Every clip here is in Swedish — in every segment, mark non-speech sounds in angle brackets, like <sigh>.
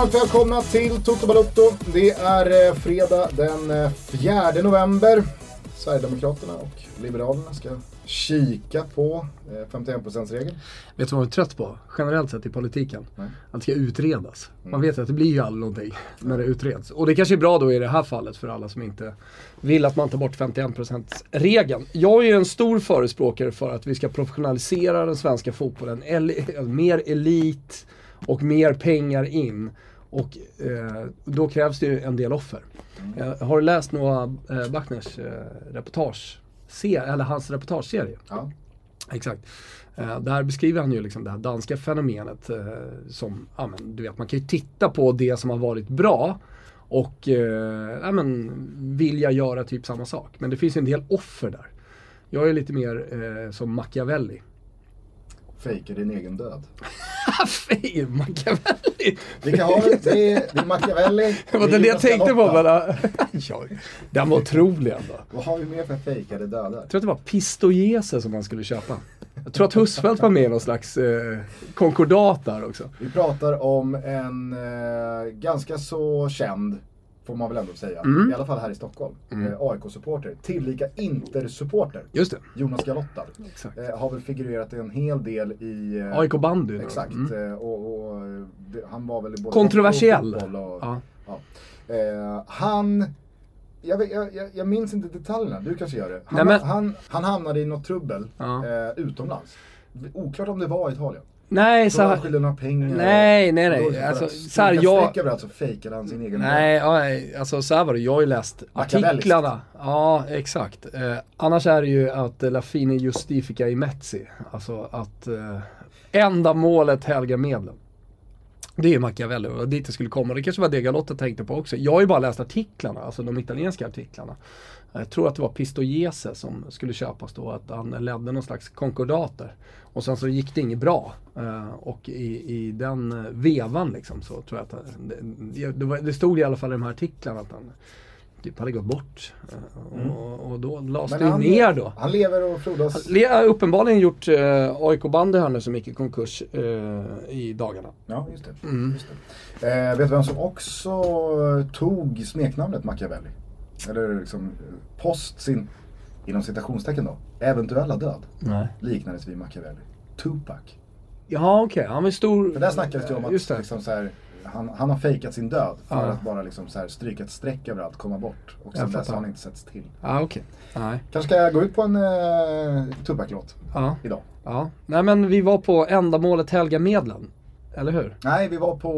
varmt välkomna till Toto Balutto. Det är eh, fredag den eh, 4 november. Sverigedemokraterna och Liberalerna ska kika på eh, 51%-regeln. Vet du vad jag är trött på? Generellt sett i politiken. Nej. Att det ska utredas. Man vet att det blir ju aldrig någonting när det utreds. Och det kanske är bra då i det här fallet för alla som inte vill att man tar bort 51%-regeln. Jag är ju en stor förespråkare för att vi ska professionalisera den svenska fotbollen. Eli- mer elit och mer pengar in. Och eh, då krävs det ju en del offer. Eh, har du läst Noah eh, Bachners eh, reportage? Se, eller hans reportageserie? Ja. Exakt. Eh, där beskriver han ju liksom det här danska fenomenet eh, som, ja men du vet, man kan ju titta på det som har varit bra och eh, ja, men, vilja göra typ samma sak. Men det finns ju en del offer där. Jag är lite mer eh, som Machiavelli. Fejka din egen död. <laughs> Fej, Machiavelli! Vi kan ha det. Det är, det är Machiavelli. Det <laughs> var det jag tänkte på. Men, <laughs> ja, den var otrolig ändå. Vad har vi mer för fejkade dödar? Jag tror att det var Pistogese som man skulle köpa. Jag tror att Husfeldt var med i någon slags eh, konkordat där också. Vi pratar om en eh, ganska så känd, får man väl ändå säga, Mm. i alla fall här i Stockholm, eh, AIK-supporter, tillika Inter-supporter. Just det. Jonas Galotta. Exakt. Eh, har väl figurerat en hel del i... Eh, AIK bandy. Exakt. Mm. eh, Och, och eh, han var väl både Kontroversiell. och Och, Ja. ja. Eh, han... Jag, jag, jag minns inte detaljerna, du kanske gör det. Han, Nej, men- han, han hamnade i något trubbel Ja. eh, utomlands. Oklart om det var i Italien. Nej, så han skyllde några pengar. Nej, nej, nej. Alltså, stryka jag- streck över allt så fejkade han sin egen Nej, nej, alltså så här var det. Jag har ju läst artiklarna. Ja, exakt. Eh, annars är det ju att eh, La fine justifica i mezzi. Alltså att eh, ändamålet helgar medlen. Det är ju Machiavelli och dit det skulle komma. Det kanske var det Galotta tänkte på också. Jag har ju bara läst artiklarna, alltså de italienska artiklarna. Jag tror att det var Pistoiese som skulle köpas då, att han ledde någon slags konkordater. Och sen så gick det inget bra. Eh, och i, i den vevan liksom så tror jag att det, det, var, det stod i alla fall i de här artiklarna att han typ hade gått bort. Eh, och, och då lades det han, ner då. Han lever och frodas. Le har uppenbarligen gjort eh, AIK bandy här nu som gick i konkurs eh, i dagarna. Ja, just det. Mm. Just det. Eh, vet du vem som också tog smeknamnet Machiavelli? Eller liksom eh, post sin, inom citationstecken då, eventuella död Nej. liknades vid Machiavelli. Tupac. Ja okej, han var stor. För där snackades det om att Just det. liksom så här, han, han har fejkat sin död för Ja. att bara liksom så här stryka ett streck över allt, komma bort. Och sen dess har han inte setts till. Ja okej. Nej. Kanske ska jag gå ut på en eh, Tupac-låt Ja. idag. ja. Nej men vi var på ändamålet helga medlen. Eller hur? Nej, vi var på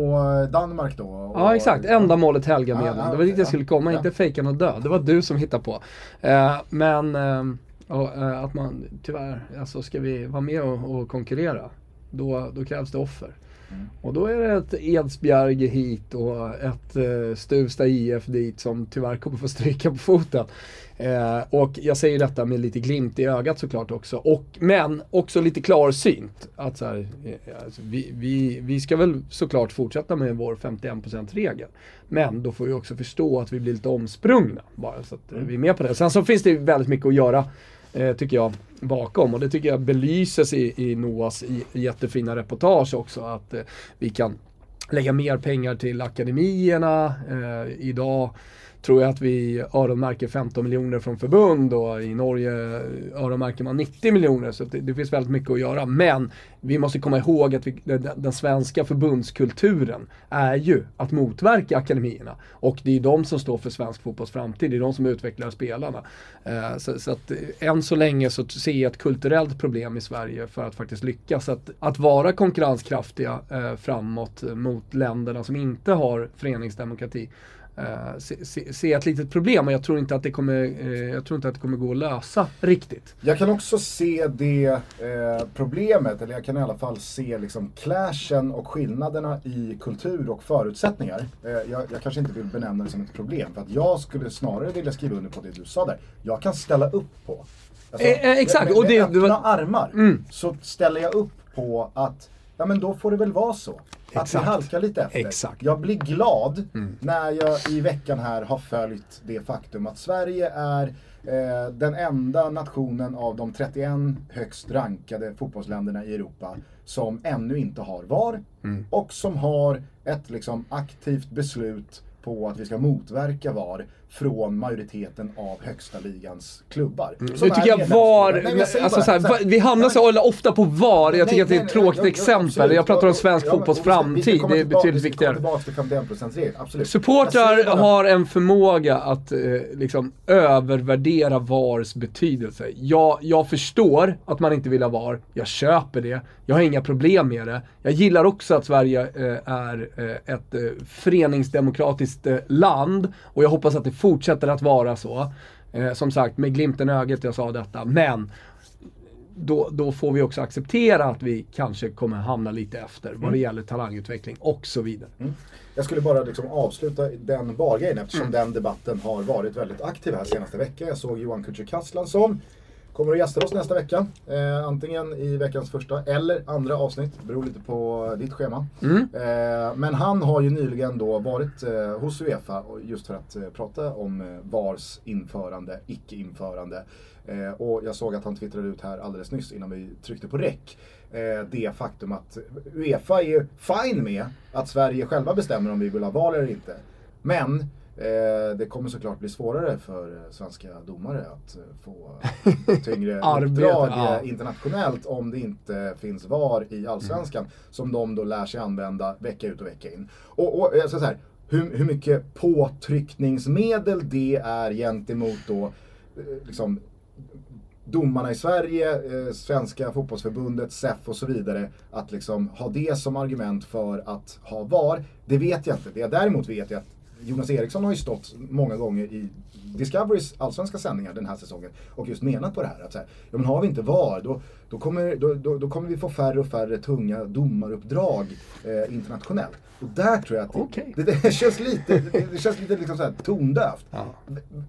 eh, Danmark då. och- Ja exakt, ändamålet helga medlen. ja, det var dit jag skulle komma, inte fejka någon död. Det var du som hittade på. Eh, men eh, och, eh, att man tyvärr, alltså ska vi vara med och, och konkurrera, då, då krävs det offer. Mm. Och då är det ett Edsbjerge hit och ett eh, Stuvsta IF dit som tyvärr kommer få stryka på foten. Eh, och jag säger detta med lite glimt i ögat såklart också. Och, men också lite klarsynt. Att så här, eh, alltså, vi, vi, vi ska väl såklart fortsätta med vår 51%-regel. Men då får vi också förstå att vi blir lite omsprungna. Bara så att eh, vi är med på det. Sen så finns det väldigt mycket att göra. Eh, tycker jag bakom och det tycker jag belyses i, i Noas jättefina reportage också att eh, vi kan lägga mer pengar till akademierna. Eh, idag tror jag att vi öronmärker 15 miljoner från förbund och i Norge öronmärker man 90 miljoner. Så det, det finns väldigt mycket att göra. Men vi måste komma ihåg att vi, den, den svenska förbundskulturen är ju att motverka akademierna. Och det är de som står för svensk fotbolls framtid. Det är de som utvecklar spelarna. Eh, så, så att eh, än så länge så ser jag ett kulturellt problem i Sverige för att faktiskt lyckas. Att, att vara konkurrenskraftiga eh, framåt mot länderna som inte har föreningsdemokrati. Uh, se, se, se ett litet problem och jag tror inte att det kommer, eh, jag tror inte att det kommer gå att lösa riktigt. Jag kan också se det eh, problemet, eller jag kan i alla fall se liksom clashen och skillnaderna i kultur och förutsättningar. Eh, jag, jag kanske inte vill benämna det som ett problem, för att jag skulle snarare vilja skriva under på det du sa där. Jag kan ställa upp på. Alltså, Eh, eh, exakt, med, och med det- öppna det var- armar Mm. så ställer jag upp på att ja men då får det väl vara så. Att Exakt. halkar lite efter. Exakt. Jag blir glad när jag i veckan här har följt det faktum att Sverige är eh, den enda nationen av de 31 högst rankade fotbollsländerna i Europa som ännu inte har VAR och som har ett liksom, aktivt beslut på att vi ska motverka VAR från majoriteten av högsta ligans klubbar. Som Nu tycker jag. VAR, Nej, jag alltså bara så här, så här, va- vi hamnar så ofta på VAR. Jag tycker Nej, att det är ett tråkigt nej, exempel. absolut. Jag pratar om svensk Ja, fotbolls framtid. Det är betydligt viktigare. tillbaka till 51%-regeln, absolut. Supportrar Jag har en förmåga att eh, liksom övervärdera VARs betydelse. Jag, jag förstår att man inte vill ha VAR. Jag köper det. Jag har inga problem med det. Jag gillar också att Sverige eh, är eh, ett eh, föreningsdemokratiskt eh, land och jag hoppas att det fortsätter att vara så. Eh, som sagt, med glimten i ögat jag sa detta. Men då, då får vi också acceptera att vi kanske kommer hamna lite efter vad det gäller talangutveckling och så vidare. Jag skulle bara liksom avsluta den bargrejen eftersom Mm. den debatten har varit väldigt aktiv här senaste veckan. Jag såg Johan Kücükaslan som kommer att gästa oss nästa vecka. Eh, antingen i veckans första eller andra avsnitt, beror lite på ditt schema. Mm. Eh, men han har ju nyligen då varit eh, hos Uefa och just för att eh, prata om eh, VARs införande, icke-införande. Eh, och jag såg att han twittrade ut här alldeles nyss innan vi tryckte på räck. Eh, det faktum att Uefa är fine med att Sverige själva bestämmer om vi vill ha VAR eller inte. Men eh, det kommer såklart bli svårare för eh, svenska domare att eh, få <laughs> tyngre uppdrag ja. eh, internationellt om det inte finns VAR i Allsvenskan som de då lär sig använda vecka ut och vecka in. Och, och så här, hur, hur mycket påtryckningsmedel det är gentemot då eh, liksom domarna i Sverige, eh, Svenska fotbollsförbundet, SEF och så vidare. Att liksom ha det som argument för att ha VAR, det vet jag inte. Det jag däremot vet är att Jonas Eriksson har ju stått många gånger i Discoverys allsvenska sändningar den här säsongen och just menat på det här. Att så här, ja, men har vi inte VAR då, då, kommer, då, då, då kommer vi få färre och färre tunga domaruppdrag eh, internationellt. Och där tror jag att det, Okej. det, det <laughs> känns lite, det, känns lite liksom så här tondövt. Ja.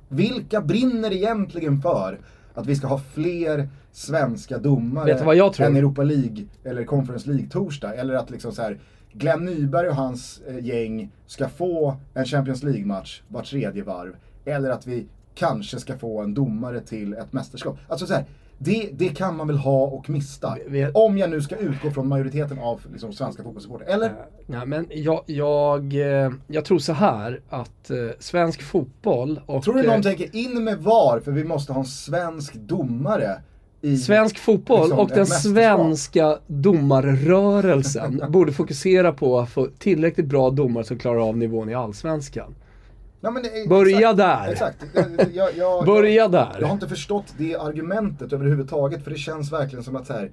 Vilka brinner egentligen för att vi ska ha fler svenska domare än Europa League eller Conference League-torsdag? Eller att liksom så här, Glenn Nyberg och hans eh, gäng ska få en Champions League-match vart tredje varv. Eller att vi kanske ska få en domare till ett mästerskap. Alltså så här, det, det kan man väl ha och mista. Vi- Om jag nu ska utgå från majoriteten av liksom, svenska fotbollssupportrar. Eller? Nej, men jag, jag, eh, jag tror så här att eh, svensk fotboll och... Tror du någon eh, tänker in med VAR för vi måste ha en svensk domare i Svensk fotboll liksom, och den svenska domarrörelsen <laughs> borde fokusera på att få tillräckligt bra domare som klarar av nivån i Allsvenskan. Ja, eh, Börja exakt, där. Exakt. Jag, jag, jag, Börja där. Jag har inte förstått det argumentet överhuvudtaget för det känns verkligen som att så här,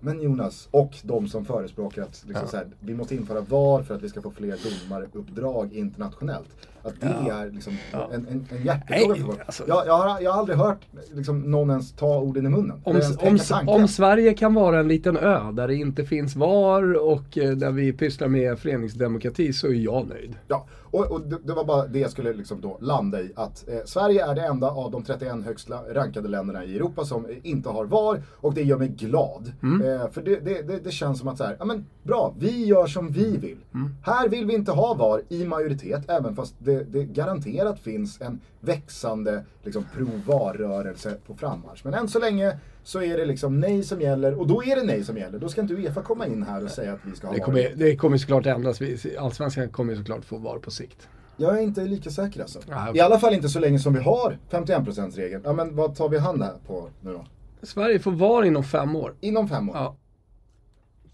men Jonas och de som förespråkar att liksom så här, vi måste införa VAR för att vi ska få fler domaruppdrag internationellt. Att det är liksom en, en, en hjärtefråga för folk. alltså- jag, jag, har, jag har aldrig hört liksom, någon ens ta orden i munnen. Om, om, om Sverige kan vara en liten ö där det inte finns VAR och eh, där vi pysslar med föreningsdemokrati så är jag nöjd. Ja, och, och det, det var bara det jag skulle liksom då landa i. Att eh, Sverige är det enda av de 31 högst rankade länderna i Europa som eh, inte har VAR. Och det gör mig glad. Eh, för det, det, det, känns som att så här, ja men bra, vi gör som vi vill. Här vill vi inte ha VAR i majoritet, även fast det, det garanterat finns en växande liksom, pro-VAR-rörelse på frammarsch. Men än så länge så är det liksom nej som gäller, och då är det nej som gäller. Då ska inte Uefa komma in här och säga att vi ska ha Det kommer, det kommer såklart ändras. Allsvenskan kommer såklart få VAR på sikt. Jag är inte lika säker alltså. Nej, okej. I alla fall inte så länge som vi har 51%-regeln. Ja men vad tar vi hand här på nu då? Sverige får VAR inom fem år. Inom fem år? Ja.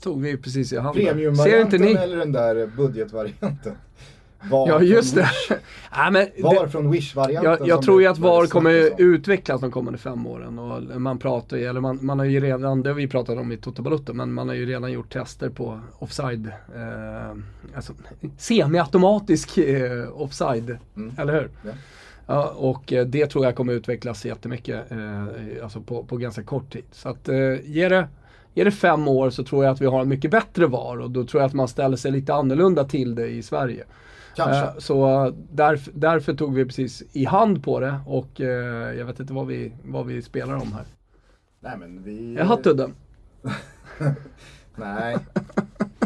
Tog vi precis i handen. Premiumvarianten eller den där budgetvarianten? VAR Ja, från just det. Wish. <laughs> Nej, men VAR det från Wish-varianten. jag, jag tror ju att VAR kommer om. utvecklas de kommande fem åren. Och man pratar ju, eller man, man har ju redan, det har vi pratat om i Toto Balutto, men man har ju redan gjort tester på offside. Eh, alltså semi-automatisk eh, offside, Mm. eller hur? Ja. Ja, och eh, det tror jag kommer utvecklas jättemycket, eh, alltså på, på ganska kort tid. Så att eh, ge det, ge det fem år så tror jag att vi har en mycket bättre VAR och då tror jag att man ställer sig lite annorlunda till det i Sverige. Kanske. Eh, Så därf, därför tog vi precis i hand på det och eh, jag vet inte vad vi, vad vi spelar om här. Nej men vi... Är Hattudden? <laughs> Nej.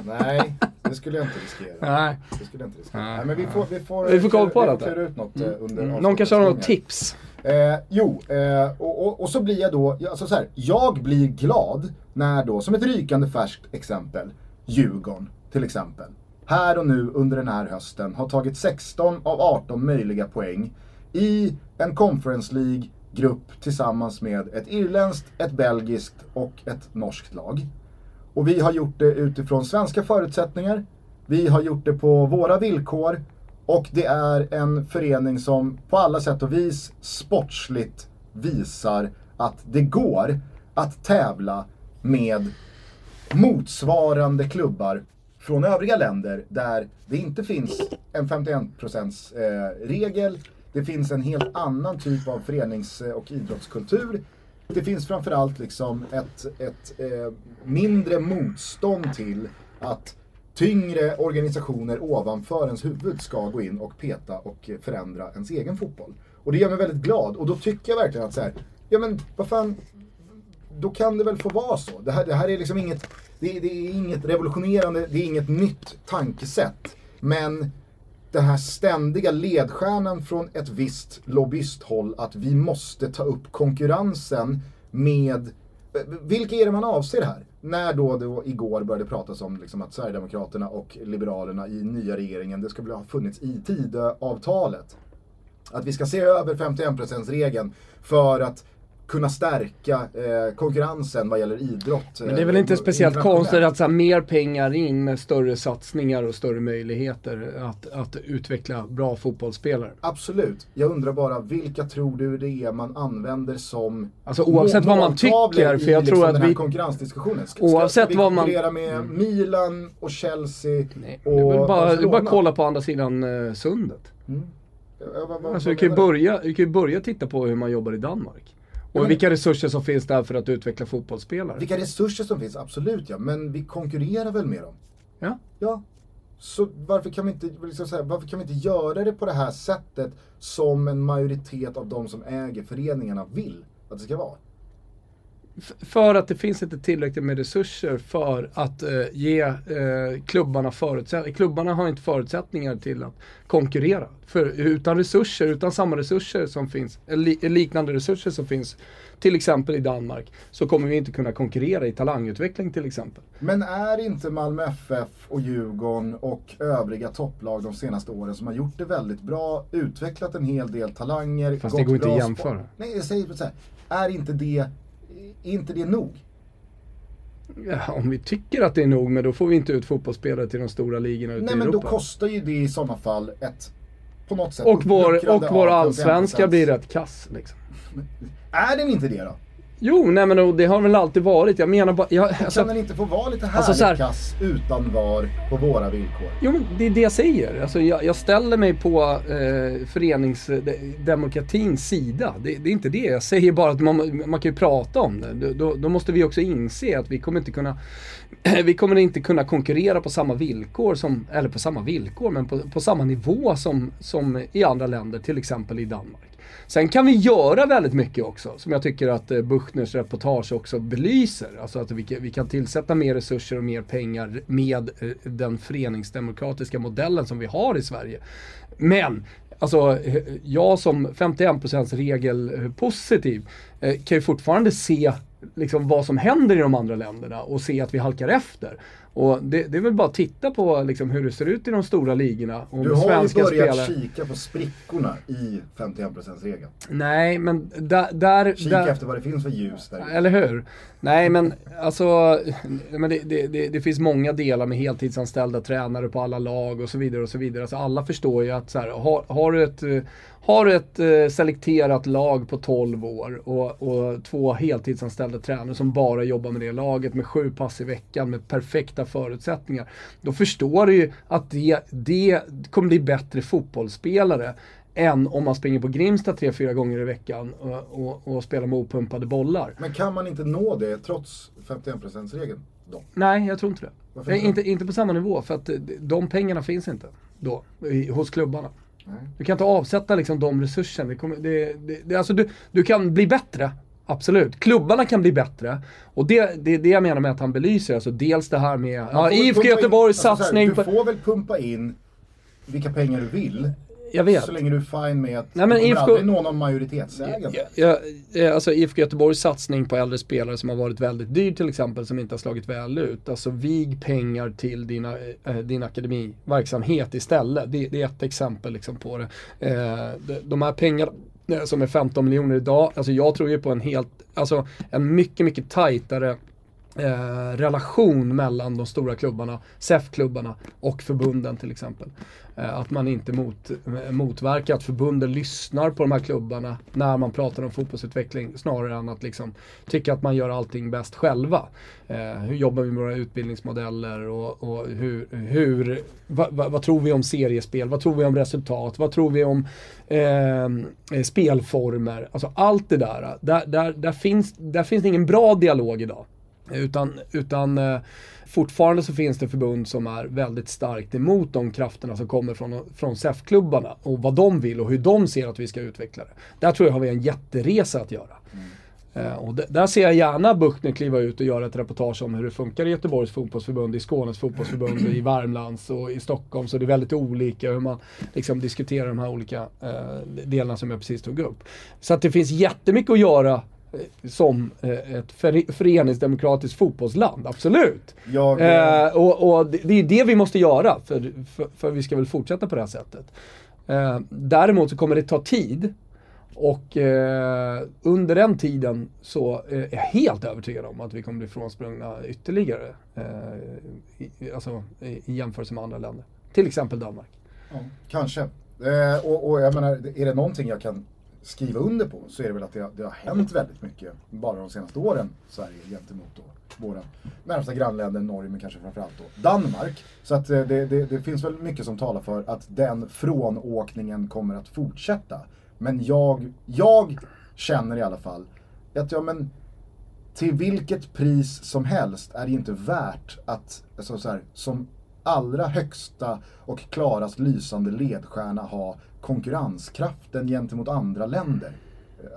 Nej, det skulle jag inte riskera. Nej. Det skulle jag inte riskera. Nej. Nej, men vi får, vi får, Vi får koll på vi får ut något eh, under Mm. Någon kanske har något tips? Eh, jo, eh, och, och, och så blir jag då, alltså så här, jag blir glad när då, som ett rykande färskt exempel, Djurgården till exempel, här och nu under den här hösten har tagit 16 av 18 möjliga poäng i en Conference League-grupp tillsammans med ett irländskt, ett belgiskt och ett norskt lag. Och vi har gjort det utifrån svenska förutsättningar. Vi har gjort det på våra villkor. Och det är en förening som på alla sätt och vis sportsligt visar att det går att tävla med motsvarande klubbar från övriga länder där det inte finns en 51% eh, regel. Det finns en helt annan typ av förenings eh, och idrottskultur. Det finns framförallt liksom ett, ett eh, mindre motstånd till att tyngre organisationer ovanför ens huvud ska gå in och peta och förändra ens egen fotboll. Och det gör mig väldigt glad. Och då tycker jag verkligen att så här, ja men vad fan, då kan det väl få vara så. Det här, det här är liksom inget, det, det är inget revolutionerande, det är inget nytt tankesätt. Men den här ständiga ledstjärnan från ett visst lobbyisthåll att vi måste ta upp konkurrensen med vilka är det man avser här? När då, då igår började pratas om liksom att Sverigedemokraterna och Liberalerna i nya regeringen, det ska väl ha funnits i Tidöavtalet. Att vi ska se över 51%-regeln för att kunna stärka eh, konkurrensen vad gäller idrott. Men det är väl eh, inte speciellt internationellt. konstigt att så här, mer pengar in med större satsningar och större möjligheter att, att utveckla bra fotbollsspelare. Absolut. Jag undrar bara, vilka tror du det är man använder som Alltså, oavsett vad man tycker, för jag tror liksom att den här vi- konkurrensdiskussionen. Ska, Oavsett ska vi vad man- med Milan och Chelsea Nej, och det är bara, det är bara kolla på andra sidan eh, sundet. Mm. Ja, vad- vad- Alltså, vad vi, kan du? börja, vi kan ju börja titta på hur man jobbar i Danmark. Och men- vilka resurser som finns där för att utveckla fotbollsspelare. Vilka resurser som finns, absolut ja. Men vi konkurrerar väl med dem? Ja. Ja. Så varför kan, vi inte, liksom så här, varför kan vi inte göra det på det här sättet som en majoritet av de som äger föreningarna vill att det ska vara? För att det finns inte tillräckligt med resurser för att eh, ge eh, klubbarna förutsättningar. Klubbarna har inte förutsättningar till att konkurrera. För utan resurser, utan samma resurser som finns, eller li- liknande resurser som finns till exempel i Danmark, så kommer vi inte kunna konkurrera i talangutveckling till exempel. Men är inte Malmö FF och Djurgården och övriga topplag de senaste åren som har gjort det väldigt bra, utvecklat en hel del talanger, Fast det går inte att jämföra. Nej, jag säger så här. Är inte det, är inte det nog? Ja, om vi tycker att det är nog, men då får vi inte ut fotbollsspelare till de stora ligorna ute Nej i men då Europa. kostar ju det i sådana fall ett, på något sätt, och vår, och vår allsvenska 51%. blir rätt kass liksom. <laughs> Är den inte det då? Jo, nej men det har väl alltid varit. Jag menar bara, jag, alltså, kan den inte få vara lite Alltså så här- kass utan VAR på våra villkor? Jo men det är det jag säger. Alltså, jag, jag ställer mig på eh, föreningsdemokratins sida. Det, det är inte det. Jag säger bara att man, man kan ju prata om det. Då, då måste vi också inse att vi kommer inte kunna <clears throat> vi kommer inte kunna konkurrera på samma villkor som, eller på samma villkor, men på, på samma nivå som, som i andra länder, till exempel i Danmark. Sen kan vi göra väldigt mycket också, som jag tycker att Buchtners Buchners reportage också belyser. Alltså att vi, kan- vi kan tillsätta mer resurser och mer pengar med eh, den föreningsdemokratiska modellen som vi har i Sverige. Men, alltså eh, jag som 51% regel-positiv kan ju fortfarande se liksom vad som händer i de andra länderna och se att vi halkar efter. Och det, det är väl bara att titta på liksom hur det ser ut i de stora ligorna. Och Du har ju börjat spelare. kika på sprickorna i 51%-regeln. Nej, men där... där, Kika där efter vad det finns för ljus där. Eller hur? Nej men alltså, men det, det, det, det finns många delar med heltidsanställda tränare på alla lag och så vidare och så vidare. Alltså alla förstår ju att så här, har, har du ett, har du ett eh, selekterat lag på 12 år och, och två heltidsanställda tränare som bara jobbar med det laget med sju pass i veckan med perfekta förutsättningar. Då förstår du ju att det, det kommer bli bättre fotbollsspelare än om man springer på Grimsta tre, fyra gånger i veckan och, och, och spelar med opumpade bollar. Men kan man inte nå det trots 51%-regeln då? Nej, jag tror inte det. Varför inte? inte, inte på samma nivå, för att eh, de pengarna finns inte då, i, hos klubbarna. Nej. Du kan inte avsätta liksom de resurserna. Det kommer, det, det, det, alltså du, du kan bli bättre, Absolut. Klubbarna kan bli bättre. Och det, det är det jag menar med att han belyser. Alltså dels det här med ja, IFK Göteborgs alltså, satsning Du får väl pumpa in vilka pengar du vill. Jag vet. Så länge du är fine med att Nej, men IFK... aldrig nå någon majoritetsägande. Ja, ja, alltså IFK Göteborgs satsning på äldre spelare som har varit väldigt dyr till exempel, som inte har slagit väl ut. Alltså vig pengar till dina, eh, din akademiverksamhet istället. Det, det, är ett exempel liksom på det. Eh, de, de här pengarna eh, som är 15 miljoner idag, alltså jag tror ju på en helt, alltså en mycket, mycket tajtare Eh, relation mellan de stora klubbarna, SEF-klubbarna och förbunden till exempel. Eh, att man inte mot, eh, motverkar att förbunden lyssnar på de här klubbarna när man pratar om fotbollsutveckling snarare än att liksom tycka att man gör allting bäst själva. Eh, hur jobbar vi med våra utbildningsmodeller och, och hur, hur vad, va, vad, tror vi om seriespel, vad tror vi om resultat, vad tror vi om eh, eh, spelformer. Alltså allt det där, där, där, där, finns, där finns det ingen bra dialog idag. Utan, utan eh, fortfarande så finns det förbund som är väldigt starkt emot de krafterna som kommer från, från SEF-klubbarna och vad de vill och hur de ser att vi ska utveckla det. Där tror jag har vi en jätteresa att göra. Mm. Uh, och där ser jag gärna Buchtner kliva ut och göra ett reportage om hur det funkar i Göteborgs fotbollsförbund, i Skånes fotbollsförbund, i Värmlands och i Stockholm. Så det är väldigt olika hur man liksom diskuterar de här olika uh, delarna som jag precis tog upp. Så att det finns jättemycket att göra som eh, ett föreningsdemokratiskt fotbollsland, absolut. Jag, eh, och, och, det är det vi måste göra, för, för, för, vi ska väl fortsätta på det här sättet. Eh, däremot så kommer det ta tid. Och eh, under den tiden så är jag helt övertygad om att vi kommer bli frånsprungna ytterligare. Eh, i, alltså i, jämförelse med andra länder. Till exempel Danmark. Ja, kanske. Eh, och, och jag menar, är det någonting jag kan skriva under på så är det väl att det, har, det har hänt väldigt mycket bara de senaste åren Sverige gentemot då våra närmsta grannländer, Norge men kanske framförallt då Danmark. Så att eh, det, det, det, finns väl mycket som talar för att den frånåkningen kommer att fortsätta. Men jag, jag känner i alla fall att ja men till vilket pris som helst är det inte värt att alltså så här, som allra högsta och klarast lysande ledstjärna ha konkurrenskraften gentemot andra länder.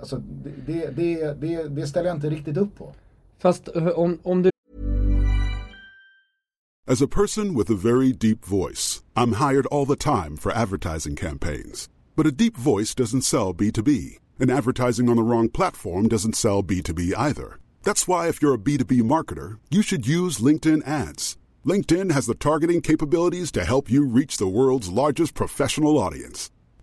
Alltså, det, det, det, det ställer jag inte riktigt upp på. Fast eh, om, om du... As a person with a very deep voice, I'm hired all the time for advertising campaigns. But a deep voice doesn't sell B2B. And advertising on the wrong platform doesn't sell B2B either. That's why if you're a B2B marketer, you should use LinkedIn ads. LinkedIn has the targeting capabilities to help you reach the world's largest professional audience.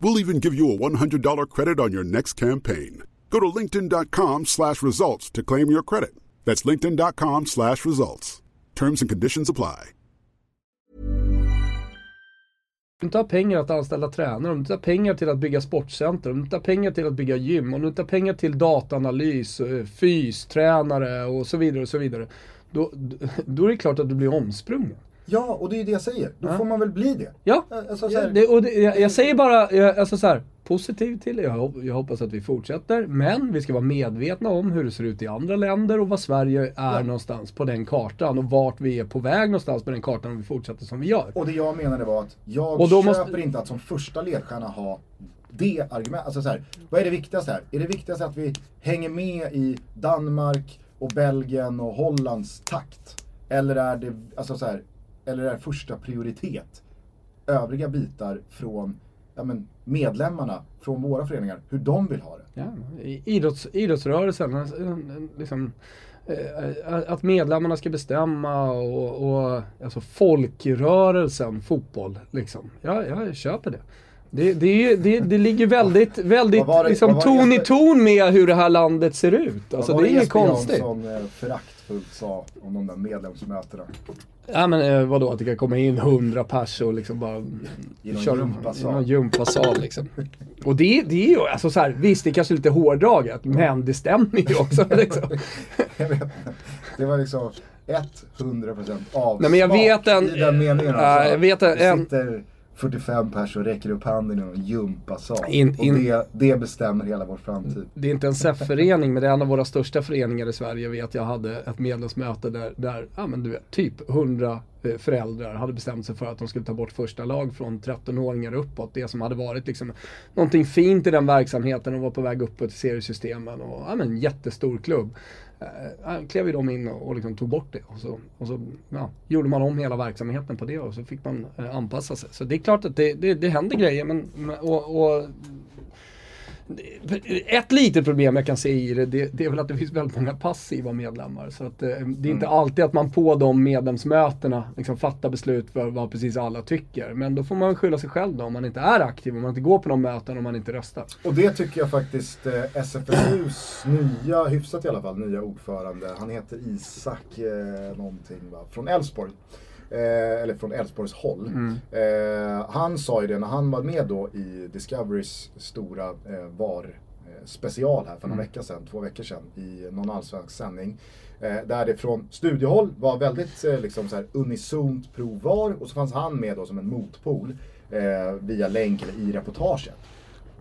We'll even give you a $100 credit on your next campaign. Go to linkedin.com slash results to claim your credit. That's linkedin.com slash results. Terms and conditions apply. Om du inte har pengar att anställa tränare, om du inte har pengar till att bygga sportcenter, om du inte har pengar till att bygga gym, om du inte har pengar till dataanalys, eh, fys, tränare och så vidare och så vidare. Då, då är det klart att du blir omsprungen. Ja, och det är ju det jag säger. Då ja. får man väl bli det. Ja, alltså, ja det, och det, jag, jag, säger bara, jag, alltså så här, positiv till det. Jag, jag, hoppas att vi fortsätter. Men vi ska vara medvetna om hur det ser ut i andra länder och vad Sverige är ja. någonstans på den kartan. Och vart vi är på väg någonstans på den kartan om vi fortsätter som vi gör. Och det jag menade var att jag köper måste... inte att som första ledstjärna ha det argumentet. Alltså så här, vad är det viktigaste här? Är det viktigaste att vi hänger med i Danmark och Belgien och Hollands takt? Eller är det, alltså så här, eller är första prioritet övriga bitar från ja, men medlemmarna, från våra föreningar, hur de vill ha det? Ja, idrotts, idrottsrörelsen, liksom, eh, att medlemmarna ska bestämma och, och alltså folkrörelsen fotboll. Liksom. Ja, jag köper det. Det, det, det, det ligger väldigt, <laughs> väldigt det, liksom, ton i ton med hur det här landet ser ut. Alltså, det är inget konstigt. Jansson, eh, förakt Hult sa om de där medlemsmötena. Ja men eh, vadå, att det kan komma in hundra pers och liksom bara I någon gympasal. i någon gympasal liksom. Och det, det är ju, alltså så här, visst det är kanske lite hårdraget, men det stämmer ju också <laughs> liksom. Jag vet. Det var liksom 100% avsmak Nej, men jag vet en- i den meningen. Alltså. jag vet en- sitter 45 pers och räcker upp handen i någon gympasal. In- in- Och det, det bestämmer hela vår framtid. Det är inte en SEF-förening, men det är en av våra största föreningar i Sverige. Jag vet, jag hade ett medlemsmöte där, där ja, men du vet, typ 100 eh, föräldrar hade bestämt sig för att de skulle ta bort första lag från 13-åringar uppåt. Det som hade varit liksom någonting fint i den verksamheten och var på väg uppåt i seriesystemen. Och, ja, men, jättestor klubb. Eh, eh, klev ju de in och, och liksom tog bort det. Och så, och så ja, gjorde man om hela verksamheten på det och så fick man eh, anpassa sig. Så det är klart att det, det, det händer grejer. Men- och, och ett litet problem jag kan se i det, det, det är väl att det finns väldigt många passiva medlemmar. Så att, eh, det är inte alltid att man på de medlemsmötena liksom fattar beslut för vad precis alla tycker. Men då får man skylla sig själv då om man inte är aktiv, om man inte går på de möten, om man inte röstar. Och det tycker jag faktiskt eh, SFSUs nya, hyfsat i alla fall, nya ordförande. Han heter Isak eh, någonting va, från Elfsborg. Eh, eller från Elfsborgs håll. Eh, han sa ju det när han var med då i Discoverys stora eh, VAR eh, special här för några vecka sedan, två veckor sedan i någon allsvensk sändning. Eh, där det från studiehåll var väldigt eh, liksom så här unisont pro VAR och så fanns han med då som en motpol via länk eller i reportaget.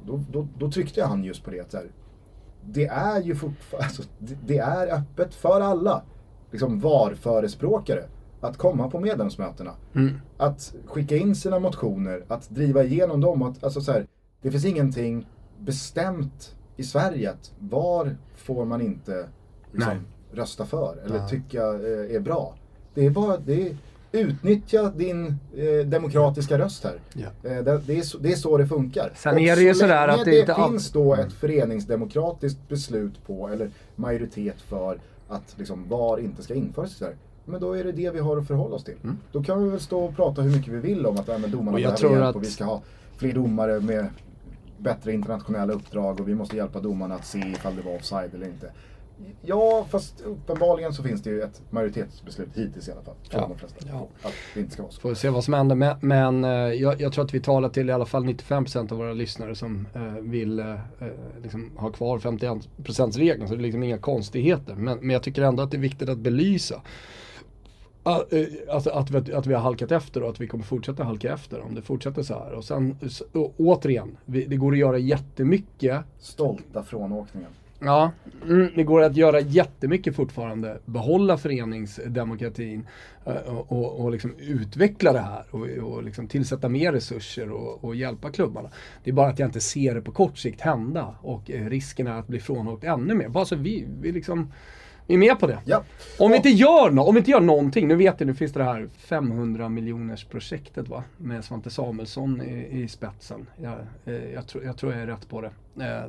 Då, då, då tryckte han just på det att så här, det är ju fortfarande, alltså, det, det är öppet för alla, liksom VAR-förespråkare, att komma på medlemsmötena. Att skicka in sina motioner, att driva igenom dem. Att, alltså så här, det finns ingenting bestämt i Sverige att VAR får man inte liksom, rösta för eller tycka eh, är bra. Det är bara, det är, utnyttja din eh, demokratiska röst här. Ja. Eh, det, det, är så, det är så det funkar. Sen Och är det ju så sådär att det det inte finns då ett föreningsdemokratiskt beslut på, eller majoritet för att liksom VAR inte ska införas i Sverige. Men då är det det vi har att förhålla oss till. Då kan vi väl stå och prata hur mycket vi vill om att äh, men domarna Och jag behöver tror hjälp att- och vi ska ha fler domare med bättre internationella uppdrag och vi måste hjälpa domarna att se ifall det var offside eller inte. Ja, fast uppenbarligen så finns det ju ett majoritetsbeslut hittills i alla fall. Från Ja, de flesta. ja. Att det inte ska vara så. Får se vad som händer. Men, men eh, jag, jag tror att vi talar till i alla fall 95% av våra lyssnare som eh, vill eh, eh, liksom ha kvar 51%-regeln. Så det är liksom inga konstigheter. Men, men jag tycker ändå att det är viktigt att belysa. Ah, eh, Alltså att vi, att vi har halkat efter och att vi kommer fortsätta halka efter om det fortsätter så här. Och sen, och, återigen, vi, det går att göra jättemycket Stolta frånåkningen. Ja, mm, det går att göra jättemycket fortfarande. Behålla föreningsdemokratin eh, och, och, och liksom utveckla det här och, och liksom tillsätta mer resurser och, och hjälpa klubbarna. Det är bara att jag inte ser det på kort sikt hända och eh, risken är att bli frånåkt ännu mer. Bara så vi, vi liksom vi är med på det. Ja. Om vi inte gör något, om vi inte gör någonting, nu vet ni, nu finns det här 500 miljoners projektet va? Med Svante Samuelsson i, i spetsen. Jag, eh, jag, tror, jag tror jag är rätt på det. Eh,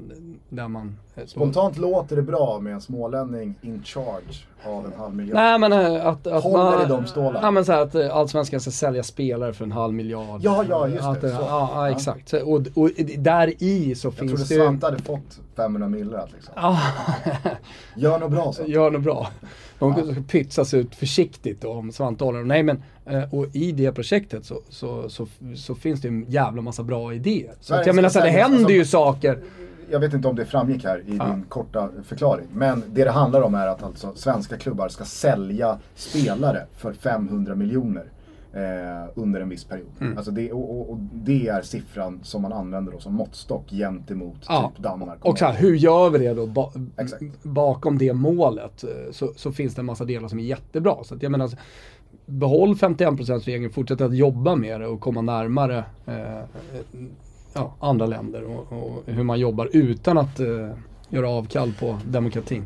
där man... eh, Spontant låter det bra med en smålänning in charge av en halv miljard. Nej men eh, att... att Håller i de stålarna. Ja men så här att Allsvenskan ska sälja spelare för en halv miljard. Ja, ja, just att, det, så. Ja, ja exakt. Så, Och, och där i så Jag trodde finns det ju... Svante hade fått 500 miljoner liksom. Ja, Gör något bra så. gör något bra. De pytsas ut försiktigt om Svante håller. Nej men, eh, och i det projektet så, så, så, så finns det en jävla massa bra idéer. Så att jag menar så ska det händer ju alltså- saker. Jag vet inte om det framgick här i din korta förklaring. Men det det handlar om är att alltså svenska klubbar ska sälja spelare för 500 miljoner. Eh, under en viss period. Mm. Alltså det, och, och, och det är siffran som man använder då som måttstock gentemot Ja. typ Danmark. Och så här, hur gör vi det då? Ba Exakt. bakom det målet eh, så, så finns det en massa delar som är jättebra. Så att jag menar, behåll 51%-regeln, fortsätt att jobba med det och komma närmare eh, ja, andra länder och, och hur man jobbar utan att eh, göra avkall på demokratin.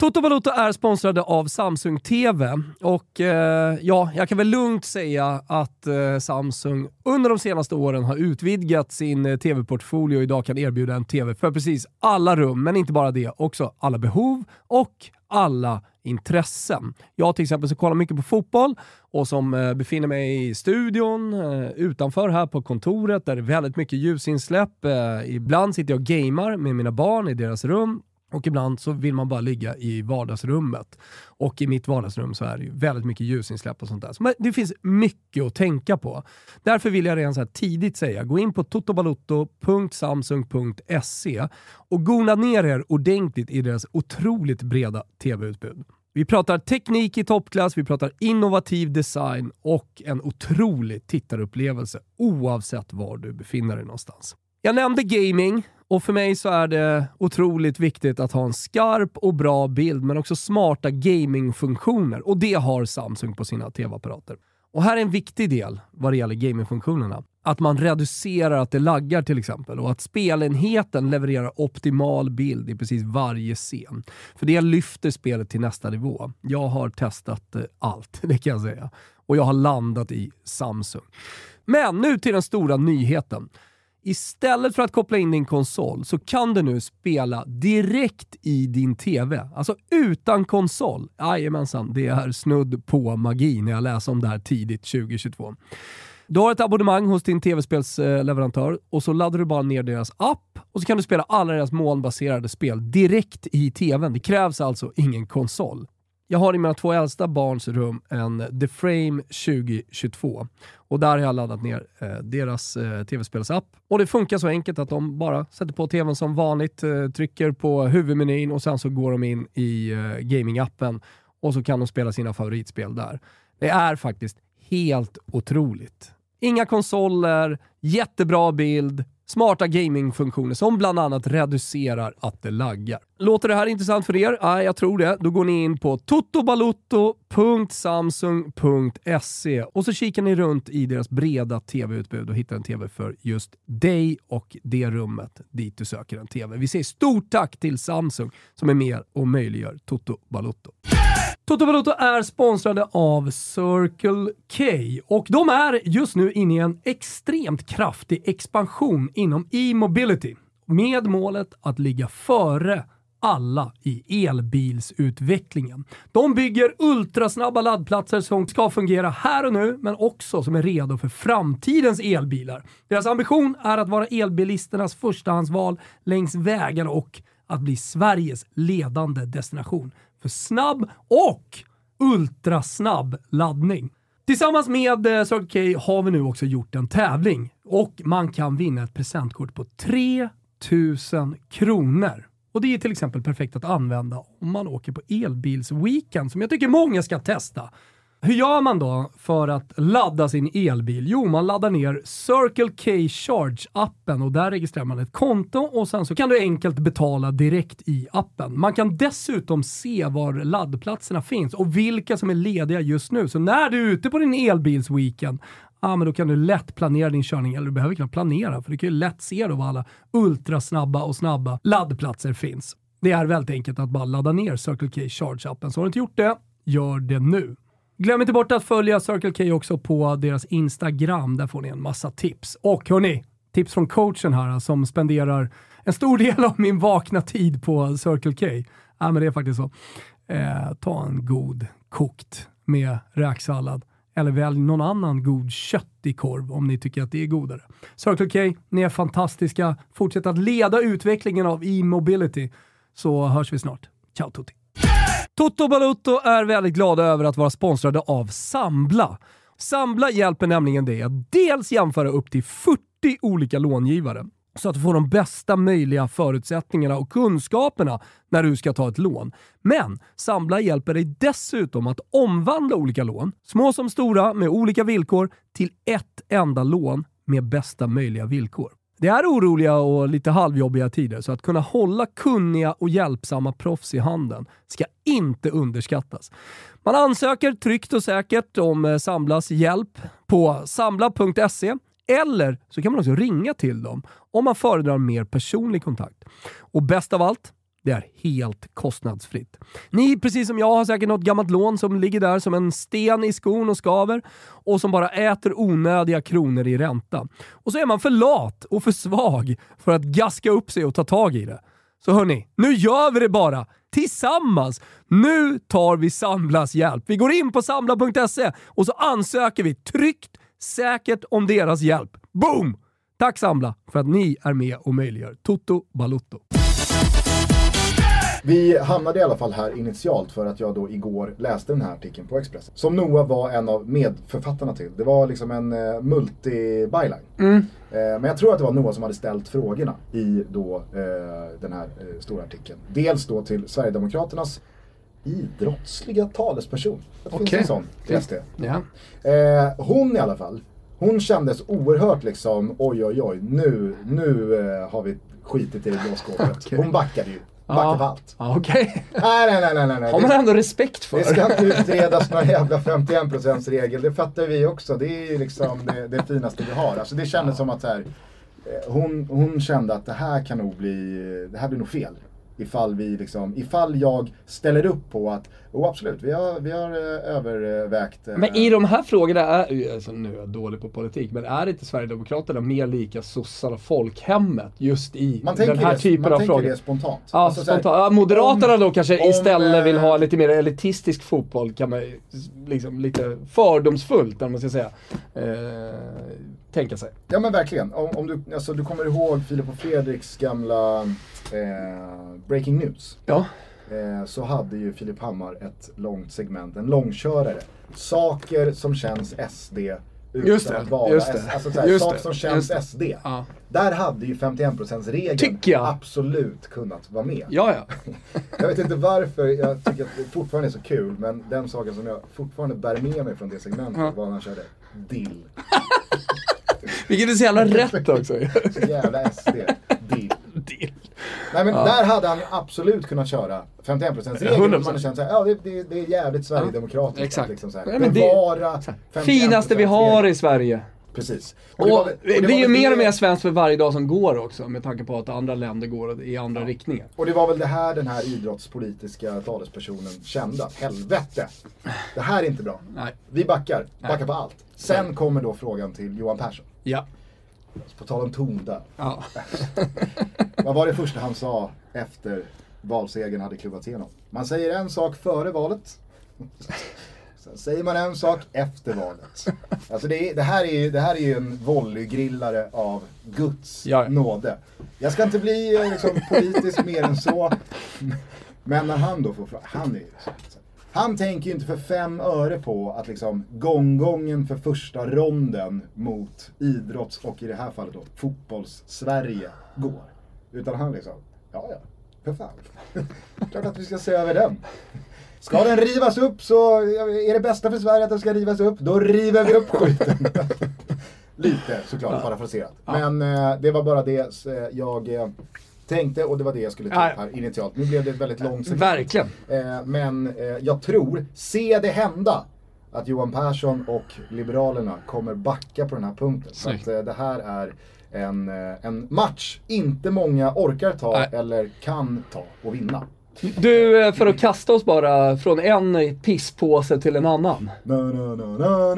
Toto Valuta är sponsrade av Samsung TV och eh, ja, jag kan väl lugnt säga att eh, Samsung under de senaste åren har utvidgat sin eh, TV-portfolio och idag kan erbjuda en TV för precis alla rum, men inte bara det, också alla behov och alla intressen. Jag till exempel så kollar mycket på fotboll och som eh, befinner mig i studion eh, utanför här på kontoret där det är väldigt mycket ljusinsläpp. Eh, ibland sitter jag och gamer med mina barn i deras rum och ibland så vill man bara ligga i vardagsrummet. Och i mitt vardagsrum så är det ju väldigt mycket ljusinsläpp och sånt där. Så det finns mycket att tänka på. Därför vill jag redan så tidigt säga, gå in på totobalotto.samsung.se och gona ner er ordentligt i deras otroligt breda tv-utbud. Vi pratar teknik i toppklass, vi pratar innovativ design och en otrolig tittarupplevelse oavsett var du befinner dig någonstans. Jag nämnde gaming och för mig så är det otroligt viktigt att ha en skarp och bra bild men också smarta gamingfunktioner och det har Samsung på sina tv-apparater. Och här är en viktig del vad det gäller gamingfunktionerna. Att man reducerar att det laggar till exempel och att spelenheten levererar optimal bild i precis varje scen. För det lyfter spelet till nästa nivå. Jag har testat eh, allt, <laughs> det kan jag säga. Och jag har landat i Samsung. Men nu till den stora nyheten. Istället för att koppla in din konsol så kan du nu spela direkt i din TV. Alltså utan konsol. Jajamensan, det är snudd på magi när jag läser om det här tidigt 2022. Du har ett abonnemang hos din tv-spelsleverantör och så laddar du bara ner deras app och så kan du spela alla deras molnbaserade spel direkt i tvn. Det krävs alltså ingen konsol. Jag har i mina två äldsta barns rum en The Frame 2022 och där har jag laddat ner eh, deras eh, tv-spelsapp. Och det funkar så enkelt att de bara sätter på tvn som vanligt, eh, trycker på huvudmenyn och sen så går de in i eh, gamingappen och så kan de spela sina favoritspel där. Det är faktiskt helt otroligt. Inga konsoler, jättebra bild, smarta gamingfunktioner som bland annat reducerar att det laggar. Låter det här intressant för er? Ja, jag tror det. Då går ni in på totobalutto.samsung.se och så kikar ni runt i deras breda tv-utbud och hittar en tv för just dig och det rummet dit du söker en tv. Vi säger stort tack till Samsung som är med och möjliggör Toto Balutto. Toto Balotto är sponsrade av Circle K och de är just nu inne i en extremt kraftig expansion inom e-mobility med målet att ligga före alla i elbilsutvecklingen. De bygger ultrasnabba laddplatser som ska fungera här och nu, men också som är redo för framtidens elbilar. Deras ambition är att vara elbilisternas förstahandsval längs vägarna och att bli Sveriges ledande destination för snabb och ultrasnabb laddning. Tillsammans med eh, Circle K har vi nu också gjort en tävling och man kan vinna ett presentkort på 3000 kronor. Och det är till exempel perfekt att använda om man åker på elbilsweekend som jag tycker många ska testa. Hur gör man då för att ladda sin elbil? Jo, man laddar ner Circle K Charge-appen och där registrerar man ett konto och sen så kan du enkelt betala direkt i appen. Man kan dessutom se var laddplatserna finns och vilka som är lediga just nu. Så när du är ute på din elbilsweekend, ja, men då kan du lätt planera din körning, eller du behöver knappt planera, för du kan ju lätt se då var alla ultrasnabba och snabba laddplatser finns. Det är väldigt enkelt att bara ladda ner Circle K Charge-appen. Så har du inte gjort det, gör det nu. Glöm inte bort att följa Circle K också på deras Instagram. Där får ni en massa tips. Och hörni, tips från coachen här alltså, som spenderar en stor del av min vakna tid på Circle K. Ja, men det är faktiskt så. Eh, ta en god kokt med räksallad eller välj någon annan god köttig korv om ni tycker att det är godare. Circle K, ni är fantastiska. Fortsätt att leda utvecklingen av e-mobility så hörs vi snart. Ciao tutti! Toto Balutto är väldigt glada över att vara sponsrade av Sambla. Sambla hjälper nämligen dig att dels jämföra upp till 40 olika långivare så att du får de bästa möjliga förutsättningarna och kunskaperna när du ska ta ett lån. Men Sambla hjälper dig dessutom att omvandla olika lån, små som stora med olika villkor, till ett enda lån med bästa möjliga villkor. Det är oroliga och lite halvjobbiga tider, så att kunna hålla kunniga och hjälpsamma proffs i handen ska inte underskattas. Man ansöker tryggt och säkert om eh, Samblas hjälp på sambla.se eller så kan man också ringa till dem om man föredrar mer personlig kontakt. Och bäst av allt, det är helt kostnadsfritt. Ni, precis som jag, har säkert något gammalt lån som ligger där som en sten i skon och skaver och som bara äter onödiga kronor i ränta. Och så är man för lat och för svag för att gaska upp sig och ta tag i det. Så hörni, nu gör vi det bara! Tillsammans! Nu tar vi Samblas hjälp. Vi går in på sambla.se och så ansöker vi tryggt, säkert om deras hjälp. Boom! Tack Sambla för att ni är med och möjliggör Toto Balutto. Vi hamnade i alla fall här initialt för att jag då igår läste den här artikeln på Expressen. Som Noah var en av medförfattarna till. Det var liksom en uh, multi-byline. Mm. Eh, men jag tror att det var Noah som hade ställt frågorna i då eh, den här eh, stora artikeln. Dels då till Sverigedemokraternas idrottsliga talesperson. Det finns Okej. en sån, läste jag. Ja. Eh, hon i alla fall, hon kändes oerhört liksom oj oj oj, nu, nu eh, har vi skitit i det blå skåpet. <laughs> Okej. Hon backade ju. Backade på Ja, allt. ja okej. <laughs> Nej, nej, nej, nej, nej. nej. Har man Det, ändå respekt för. det ska inte utredas någon jävla 51% regel. Det fattar vi också. Det är ju liksom det, det finaste vi har. Alltså det kändes som att så här, eh, hon, hon kände att det här kan nog bli, det här blir nog fel. Ifall vi liksom, ifall jag ställer upp på att, oh absolut, vi har, vi har eh, övervägt. eh, Men i de här frågorna, är, alltså nu är jag dålig på politik, men är inte Sverigedemokraterna mer lika sossarna folkhemmet just i man tänker den här det, typen man av tänker frågor? det spontant. Ja, Alltså så här, spontant. Ja, Moderaterna om- då kanske om, istället vill eh, ha lite mer elitistisk fotboll, kan man liksom lite fördomsfullt, om man ska säga, eh, tänka sig. Ja men verkligen. Om, om du, alltså, du kommer ihåg Filip och Fredriks gamla eh, Breaking News. Ja, Eh, så hade ju Filip Hammar ett långt segment, en långkörare. Saker som känns SD utan Just det, att vara just det. Alltså så här, Just saker det, som känns. SD. ja. Där hade ju 51%-regeln Tycker jag. absolut kunnat vara med. ja. ja. <laughs> Jag vet inte varför jag tycker att det fortfarande är så kul, men den saken som jag fortfarande bär med mig från det segmentet Ja. var när han körde dill. <laughs> Vilket är så jävla rätt också. Så <laughs> jävla SD. Dill. Dill. Nej men Ja. där hade han ju absolut kunnat köra 51%-regeln. 100%. Man hade känt såhär, ja det, det, det är jävligt Sverigedemokratiskt. exakt. Att liksom så här, Nej, men det- bevara 51%. Finaste vi har i Sverige. Precis. Och det var väl- det, blir ju mer och det- mer svenskt för varje dag som går också med tanke på att andra länder går i andra riktningar. Och det var väl det här den här idrottspolitiska talespersonen kände att helvete, det här är inte bra. Nej. Vi backar, backar Nej. på allt. Sen kommer då frågan till Johan Persson. Ja. På tal om ton där. ja. <laughs> Vad var det första han sa efter valsegern hade klubbats igenom? Man säger en sak före valet. <laughs> Sen säger man en sak efter valet. Alltså det, är, det, här är ju, det här är ju en volleygrillare av Guds Ja, nåde. Jag ska inte bli eh, liksom, politisk mer än så. Men när han då får frågan, han är ju Han tänker ju inte för fem öre på att liksom gånggången för första ronden mot idrotts och i det här fallet då fotbolls-Sverige går. Utan han liksom, ja ja, för fan. <laughs> Klart att vi ska se över den. Ska den rivas upp så är det bästa för Sverige att den ska rivas upp, då river vi upp skiten. <laughs> Lite såklart parafraserat. Men eh, det var bara det eh, jag eh, tänkte och det var det jag skulle ta upp här initialt. Nu blev det ett väldigt långt segment. Verkligen. Eh, men eh, jag tror, se det hända, att Johan Persson och Liberalerna kommer backa på den här punkten. Så att eh, det här är en, eh, en match inte många orkar ta Nej. eller kan ta och vinna. Du, eh, för att kasta oss bara från en pisspåse till en annan. Na, na, na,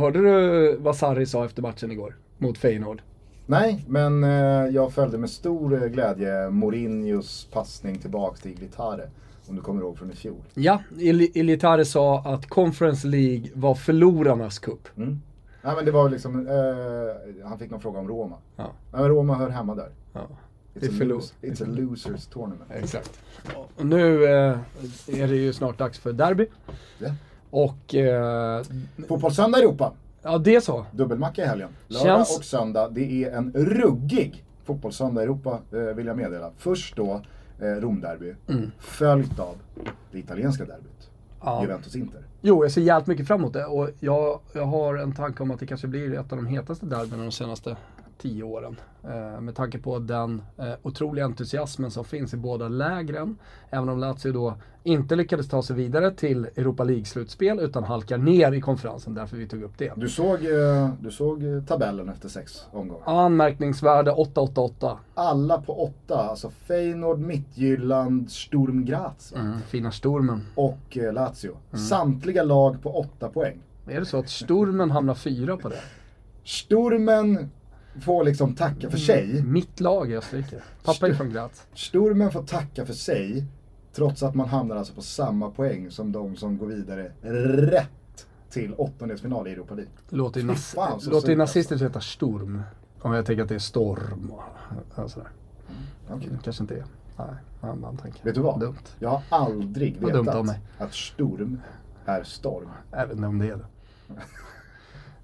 Hörde du vad Sarri sa efter matchen igår? Mot Feyenoord. Nej, men eh, jag följde med stor eh, glädje Mourinhos passning tillbaks till Iglitare. Om du kommer ihåg från i fjol. Ja, Ilitare sa att Conference League var förlorarnas cup. Mm. Nej men det var liksom, eh, han fick någon fråga om Roma. Ja, Nej men Roma hör hemma där. ja. It's, Det är a, förlor- lose, it's a losers tournament. Exakt. Och nu eh, är det ju snart dags för derby. Ja. Och eh, Fotbollssöndag i Europa. ja, det så. Dubbelmacka i helgen. Lördag Känns- och söndag. Det är en ruggig fotbollssöndag i Europa eh, vill jag meddela. Först då eh, Romderby. Följt av det italienska derbyt. Ja. Juventus-Inter. Jo, jag ser jävligt mycket fram emot det och jag, jag har en tanke om att det kanske blir ett av de hetaste derbyna de senaste tio åren. Eh, med tanke på den eh, otroliga entusiasmen som finns i båda lägren. Även om Lazio då inte lyckades ta sig vidare till Europa League-slutspel utan halkar ner i konferensen, därför vi tog upp det. Du såg, eh, du såg tabellen efter sex omgångar. Anmärkningsvärde 8-8-8. Alla på åtta. Alltså Feyenoord, Midtjylland, Sturm Graz Mm, fina Stormen. och Lazio. Mm. Samtliga lag på åtta poäng. Är det så att Stormen hamnar fyra på det? Sturmen får liksom tacka för sig. Mitt lag i Österrike. Pappa är från Graz. Sturmen får tacka för sig. Trots att man hamnar alltså på samma poäng som de som går vidare rätt till åttondelsfinal i Europa League. Låter ju, nas- surt, nazistiskt heta Sturm. Om jag tänker att det är storm och, sådär. Okej. Det kanske inte är. Nej, man tänker. Vet du vad? Dumt. Jag har aldrig vetat att storm är storm. Inte om det är det. <laughs>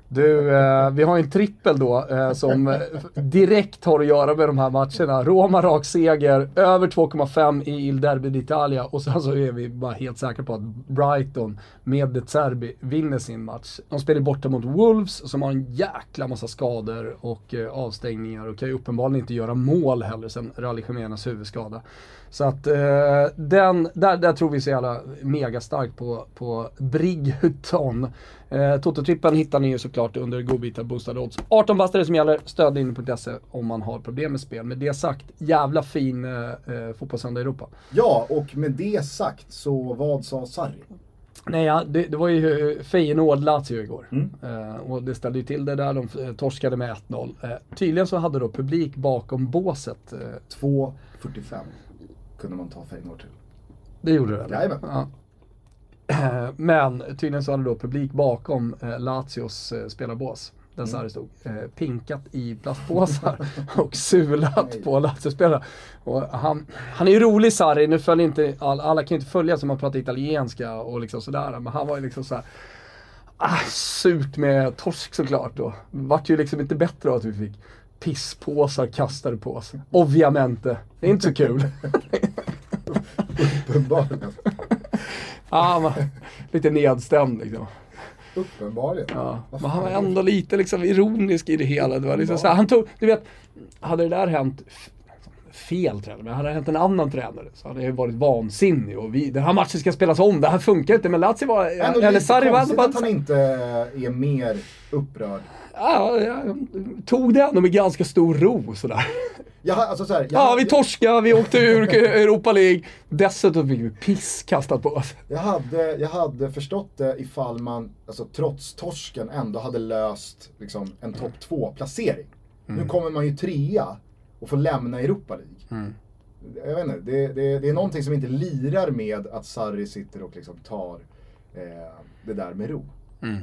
Du, eh, vi har en trippel då eh, som direkt har att göra med de här matcherna. Roma rak seger, över 2,5 i Il Derby d'Italia och sen så är vi bara helt säkra på att Brighton med De Zerbi vinner sin match. De spelar borta mot Wolves som har en jäkla massa skador och eh, avstängningar och kan ju uppenbarligen inte göra mål heller sen Rally Khemenas huvudskada. Så att eh, den, där, där tror vi så jävla mega starkt på, på Brigghutton. Eh, Toto-trippen hittar ni ju såklart under godbitar boostade odds. 18 bastare som gäller, stödlinjen.se om man har problem med spel. Med det sagt, jävla fin eh, eh, fotbollssöndag i Europa. Ja, och med det sagt så vad sa Sarri? Nej, ja, det, det var ju eh, Feyenoord-Lazio igår. Mm. Eh, och det ställde ju till det där, de eh, torskade med 1-0. Eh, tydligen så hade då publik bakom båset. Eh, 2.45 kunde man ta Feyenoord till. det gjorde det? Jajamän. Ja. <clears throat> Men tydligen så hade då publik bakom eh, Lazios eh, spelarbås. Där Mm. Sarri stod. Eh, pinkat i plastpåsar <laughs> och sulat på Lazio-spelare. Och han, han är ju rolig Sarri, nu följer inte, all, alla kan ju inte följa som han pratar italienska och liksom sådär. Men han var ju liksom såhär, ah, surt med torsk såklart då. Vart ju liksom inte bättre av att vi fick pisspåsar kastade på oss. Ovviamente. Det är inte så kul. <laughs> Uppenbarligen. Ja, man, <laughs> lite nedstämd liksom. Uppenbarligen. Ja. Men han var ändå lite liksom ironisk i det hela. Det var liksom så här, han tog, du vet, hade det där hänt fel tränare, men hade det hänt en annan tränare så hade det varit vansinnig och vi, den här matchen ska spelas om, det här funkar inte. Men Lazio var, Ändå eller lite Sarri var ändå bara, att han inte är mer upprörd. Ja, jag tog det ändå med ganska stor ro sådär. Jag, har- alltså så här, jag, Ja, vi torskade, vi åkte ur Europa League. Dessutom fick vi piss kastat på oss. Jag hade, jag hade förstått det ifall man, alltså trots torsken, ändå hade löst liksom, en topp 2-placering. Mm. Nu kommer man ju trea och får lämna Europa League. Jag vet inte, det, det, det är någonting som inte lirar med att Sarri sitter och liksom tar eh, det där med ro. Mm.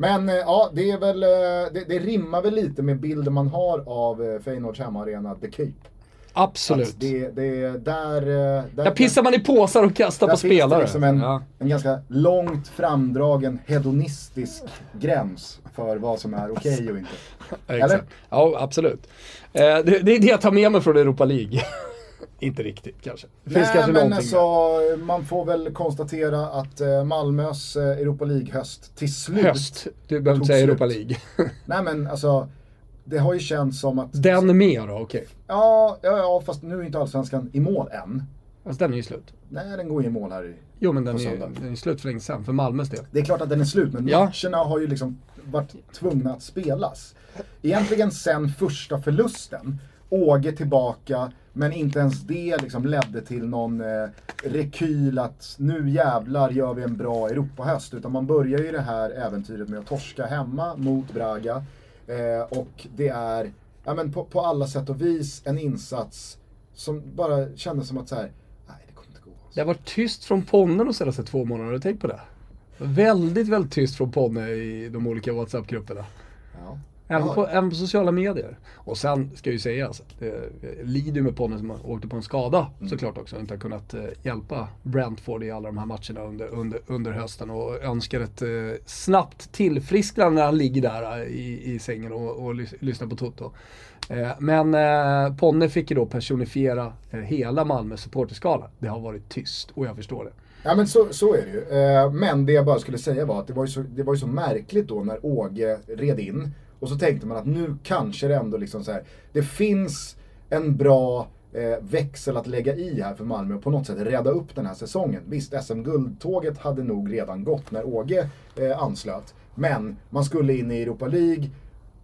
Men eh, ja, det är väl, eh, det, det rimmar väl lite med bilden man har av eh, Feyenoords hemmaarena The Cape. Absolut. Att Det, det, där, där, Där pissar man i påsar och kastar där på finns det spelare. liksom en, Ja. en ganska långt framdragen hedonistisk gräns för vad som är okej och inte. <laughs> Exakt. Ja, absolut. Det, det är det jag tar med mig från Europa League. <laughs> inte riktigt kanske. Det finns Nej kanske men alltså, man får väl konstatera att eh, Malmös eh, Europa League-höst till slut... Höst. Du behöver inte säga slut. Europa League. <laughs> Nej men alltså, det har ju känts som att... Den med då, okej. Ja, ja, ja, fast nu är inte Allsvenskan i mål än. Alltså den är ju slut. Nej, den går ju i mål här i... Jo men den är, söndag. den är slut för länge sedan, för Malmös del. Det är klart att den är slut, men Ja. matcherna har ju liksom varit tvungna att spelas. Egentligen sen första förlusten. Åge tillbaka, men inte ens det liksom ledde till någon eh, rekyl att nu jävlar gör vi en bra Europahöst. Utan man börjar ju det här äventyret med att torska hemma mot Braga. Eh, och det är, ja men på, på alla sätt och vis, en insats som bara kändes som att så här, nej det kommer inte gå. Det har varit tyst från Ponne de senaste två månaderna, har du tänkt på det? Väldigt, väldigt tyst från Ponne i de olika WhatsApp-grupperna. Ja. Även, på, även på sociala medier. Och sen ska ju sägas, det lider med Ponne som åkte på en skada Mm. såklart också. Inte har kunnat eh, hjälpa Brentford i alla de här matcherna under, under, under hösten. Och önskar ett eh, snabbt tillfrisknande när han ligger där eh, i, i sängen och, och lys, lyssnar på Toto. Eh, men eh, Ponne fick ju då personifiera eh, hela Malmös supporterskala. Det har varit tyst och jag förstår det. Ja men så, så är det ju. Eh, men det jag bara skulle säga var att det var, ju så, det var ju så märkligt då när Åge red in. Och så tänkte man att nu kanske det ändå liksom så här. Det finns en bra eh, växel att lägga i här för Malmö och på något sätt rädda upp den här säsongen. Visst, SM-guldtåget hade nog redan gått när Åge eh, anslöt. Men man skulle in i Europa League.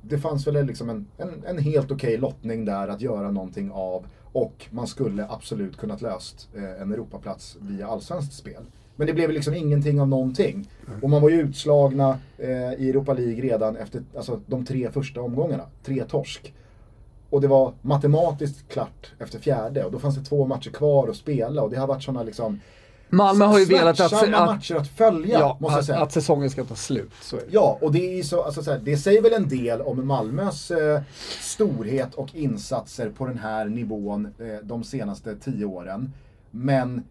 Det fanns väl liksom en, en, en helt okej lottning där att göra någonting av. Och man skulle absolut kunnat löst eh, en Europaplats via allsvenskt spel. Men det blev liksom ingenting av någonting. Och man var ju utslagna eh, i Europa League redan efter alltså, de tre första omgångarna. Tre torsk. Och det var matematiskt klart efter fjärde och då fanns det två matcher kvar att spela och det har varit sådana liksom Malmö har ju velat att, att, matcher att följa, ja, måste jag säga. att säsongen ska ta slut. Ja, och det, är så, alltså, så här, det säger väl en del om Malmös eh, storhet och insatser på den här nivån eh, de senaste tio åren. Men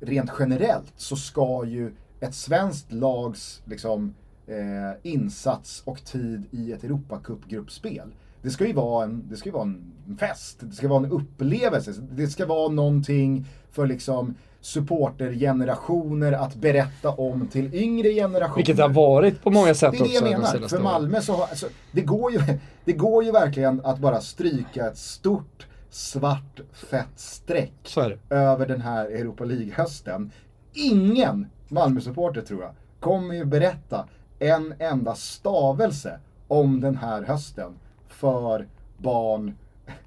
rent generellt så ska ju ett svenskt lags liksom, eh, insats och tid i ett Europacup-gruppspel det ska ju vara en, det ska ju vara en fest, det ska vara en upplevelse, det ska vara någonting för liksom supportergenerationer att berätta om till yngre generationer. Vilket det har varit på många sätt Det är det jag också menar. För. Malmö så har, alltså, det, går ju, det går ju verkligen att bara stryka ett stort svart fett streck över den här Europa League-hösten. Ingen Malmö-supporter tror jag kommer ju berätta en enda stavelse om den här hösten för barn,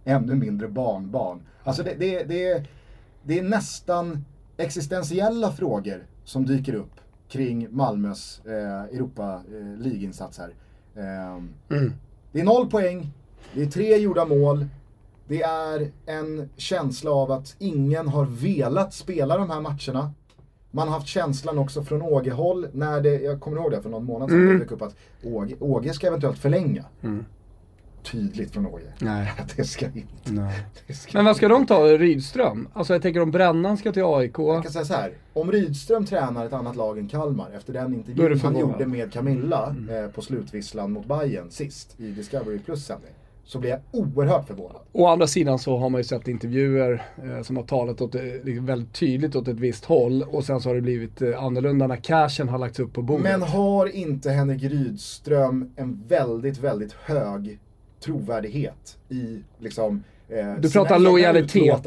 ännu mindre barnbarn. Alltså det, det, det, det är nästan existentiella frågor som dyker upp kring Malmös eh, Europa eh, League-insats här. Ehm, Mm. Det är noll poäng, det är tre gjorda mål, det är en känsla av att ingen har velat spela de här matcherna. Man har haft känslan också från Åge-håll när det, jag kommer ihåg det för någon månad sedan, det dök upp att Åge, Åge ska eventuellt förlänga. Tydligt från Åge. Nej. <laughs> Det ska inte. Nej. <laughs> Det ska Men vad ska de ta? Rydström? Alltså jag tänker om Brännan ska till AIK. Jag kan säga så här. Om Rydström tränar ett annat lag än Kalmar efter den intervjun han gjorde med Camilla eh, på slutvisslan mot Bayern sist i Discovery Plus sändning. Så blir jag oerhört förvånad. Å andra sidan så har man ju sett intervjuer eh, som har talat åt, eh, liksom väldigt tydligt åt ett visst håll och sen så har det blivit eh, annorlunda när cashen har lagts upp på bordet. Men har inte Henrik Rydström en väldigt, väldigt hög trovärdighet i liksom eh, Du pratar lojalitet.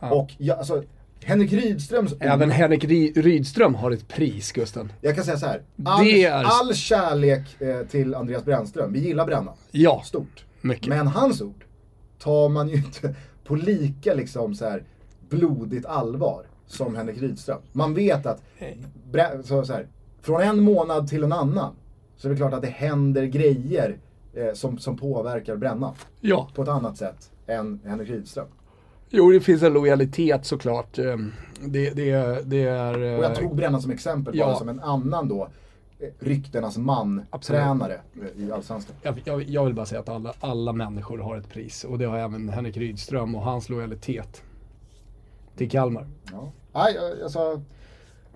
Ja. Och ja, alltså, Henrik Rydströms Även Henrik Ry- Rydström har ett pris, Gusten. Jag kan säga så här. All, är- all kärlek eh, till Andreas Brännström. Vi gillar Brännan. Ja, Stort. Mycket. Men hans ord tar man ju inte på lika liksom så här blodigt allvar som Henrik Rydström. Man vet att så, så här, från en månad till en annan så är det klart att det händer grejer eh, som, som påverkar Brännan Ja, på ett annat sätt än Henrik Rydström. jo det finns en lojalitet såklart. Eh, Det, det, det är... eh, Och jag tog Brännan som exempel Ja. bara som en annan då eh, ryktenas man, Absolut. tränare i Allsvenskan. Jag, jag, jag vill bara säga att alla, alla människor har ett pris och det har även Henrik Rydström och hans lojalitet till Kalmar. Ja. Nej, alltså,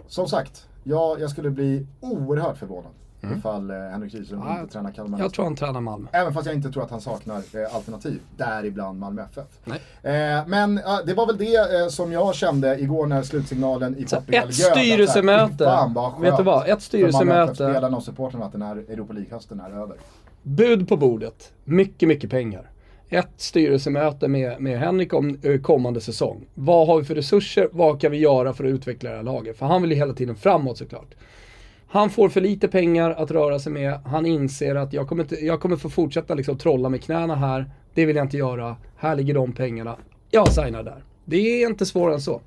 som sagt, jag, jag skulle bli oerhört förvånad ifall eh, Henrik Rydström Mm. Ja, inte tränar Kalmar. Jag tror han tränar Malmö. Även fast jag inte tror att han saknar eh, alternativ, däribland Malmö FF. Nej. Eh, men det var väl det eh, som jag kände igår när slutsignalen i Så Portugal ett styrelsemöte. fy Fan vad skönt Vet du vad? Ett för styrelsemöte. FF-spelarna och supportrarna att den här Europa League-hösten är över. Bud på bordet. Mycket, mycket pengar. Ett styrelsemöte med, med Henrik om kommande säsong. Vad har vi för resurser? Vad kan vi göra för att utveckla det här laget? För han vill ju hela tiden framåt såklart. Han får för lite pengar att röra sig med. Han inser att jag kommer, inte, jag kommer få fortsätta liksom trolla med knäna här. Det vill jag inte göra. Här ligger de pengarna. Jag signar där. Det är inte svårare än så.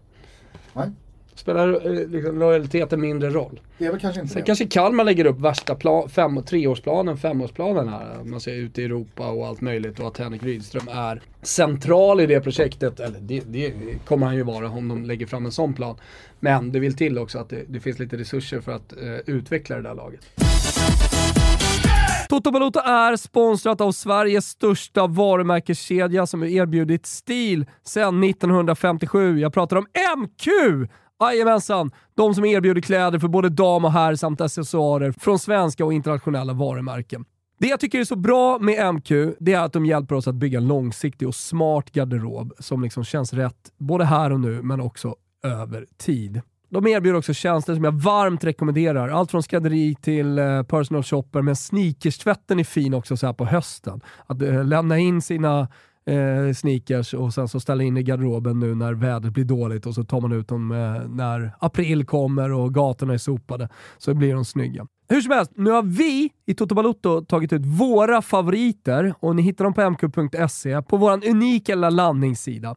Nej, Spelar eh, liksom, lojaliteten mindre roll. det är väl kanske inte Sen det. kanske Kalmar lägger upp värsta plan, fem, treårsplanen, femårsplanen här. Man ser ut i Europa och allt möjligt och att Henrik Rydström är central i det projektet. Eller det, det kommer han ju vara om de lägger fram en sån plan. Men det vill till också att det, det finns lite resurser för att eh, utveckla det där laget. Toto Balotto är sponsrat av Sveriges största varumärkeskedja som har erbjudit stil sedan 1957. Jag pratar om MQ! Jajamensan! De som erbjuder kläder för både dam och herr samt accessoarer från svenska och internationella varumärken. Det jag tycker är så bra med MQ, det är att de hjälper oss att bygga en långsiktig och smart garderob som liksom känns rätt både här och nu, men också över tid. De erbjuder också tjänster som jag varmt rekommenderar. Allt från skrädderi till eh, personal shopper, men sneakerstvätten är fin också så här på hösten. Att eh, lämna in sina eh, sneakers och sen så ställa in i garderoben nu när vädret blir dåligt och så tar man ut dem eh, när april kommer och gatorna är sopade. Så blir de snygga. Hur som helst, nu har vi i Toto Balotto tagit ut våra favoriter och ni hittar dem på mq.se på vår unika lilla landningssida.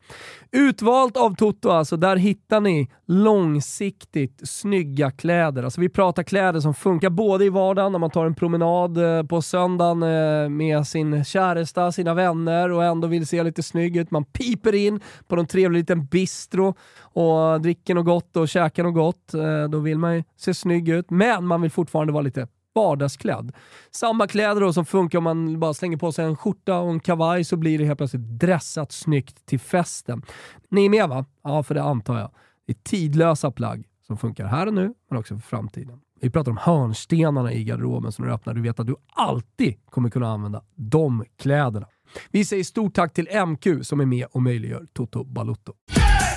Utvalt av Toto alltså, där hittar ni långsiktigt snygga kläder. Alltså vi pratar kläder som funkar både i vardagen när man tar en promenad eh, på söndagen eh, med sin käresta, sina vänner och ändå vill se lite snygg ut. Man piper in på någon trevlig liten bistro och dricker något gott och käkar något gott. Eh, då vill man ju se snygg ut, men man vill fortfarande vara lite vardagsklädd. Samma kläder då som funkar om man bara slänger på sig en skjorta och en kavaj så blir det helt plötsligt dressat snyggt till festen. Ni är med va? Ja, för det antar jag. Det är tidlösa plagg som funkar här och nu, men också för framtiden. Vi pratar om hörnstenarna i garderoben som du öppnar. Du vet att du alltid kommer kunna använda de kläderna. Vi säger stort tack till MQ som är med och möjliggör Toto Balutto.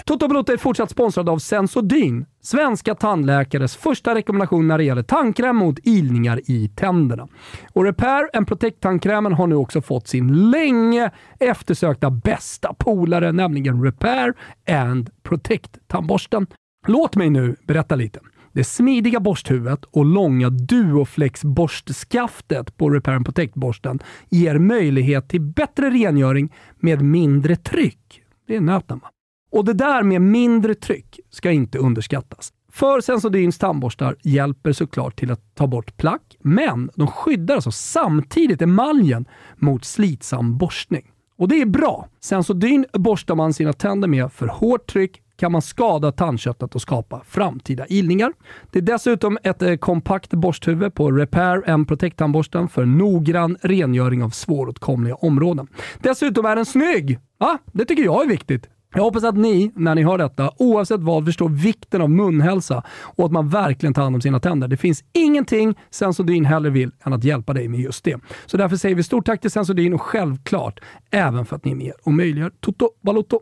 Toto Balotto är fortsatt sponsrad av Sensodyne, svenska tandläkares första rekommendation när det gäller tandkräm mot ilningar i tänderna. Och Repair and Protect-tandkrämen har nu också fått sin länge eftersökta bästa polare, nämligen Repair and Protect-tandborsten. Låt mig nu berätta lite. Det smidiga borsthuvudet och långa Duoflex-borstskaftet på Repair and Protect-borsten ger möjlighet till bättre rengöring med mindre tryck. Det är nöten va? Och det där med mindre tryck ska inte underskattas. För Sensodyns tandborstar hjälper såklart till att ta bort plack, men de skyddar alltså samtidigt emaljen mot slitsam borstning. Och det är bra. Sensodyn borstar man sina tänder med för hårt tryck kan man skada tandköttet och skapa framtida ilningar. Det är dessutom ett eh, kompakt borsthuvud på Repair and Protect-tandborsten för noggrann rengöring av svåråtkomliga områden. Dessutom är den snygg! Ja, det tycker jag är viktigt. Jag hoppas att ni, när ni hör detta, oavsett vad, förstår vikten av munhälsa och att man verkligen tar hand om sina tänder. Det finns ingenting Sensodyne hellre vill än att hjälpa dig med just det. Så därför säger vi stort tack till Sensodyne och självklart även för att ni är med och möjliggör Toto Balotto.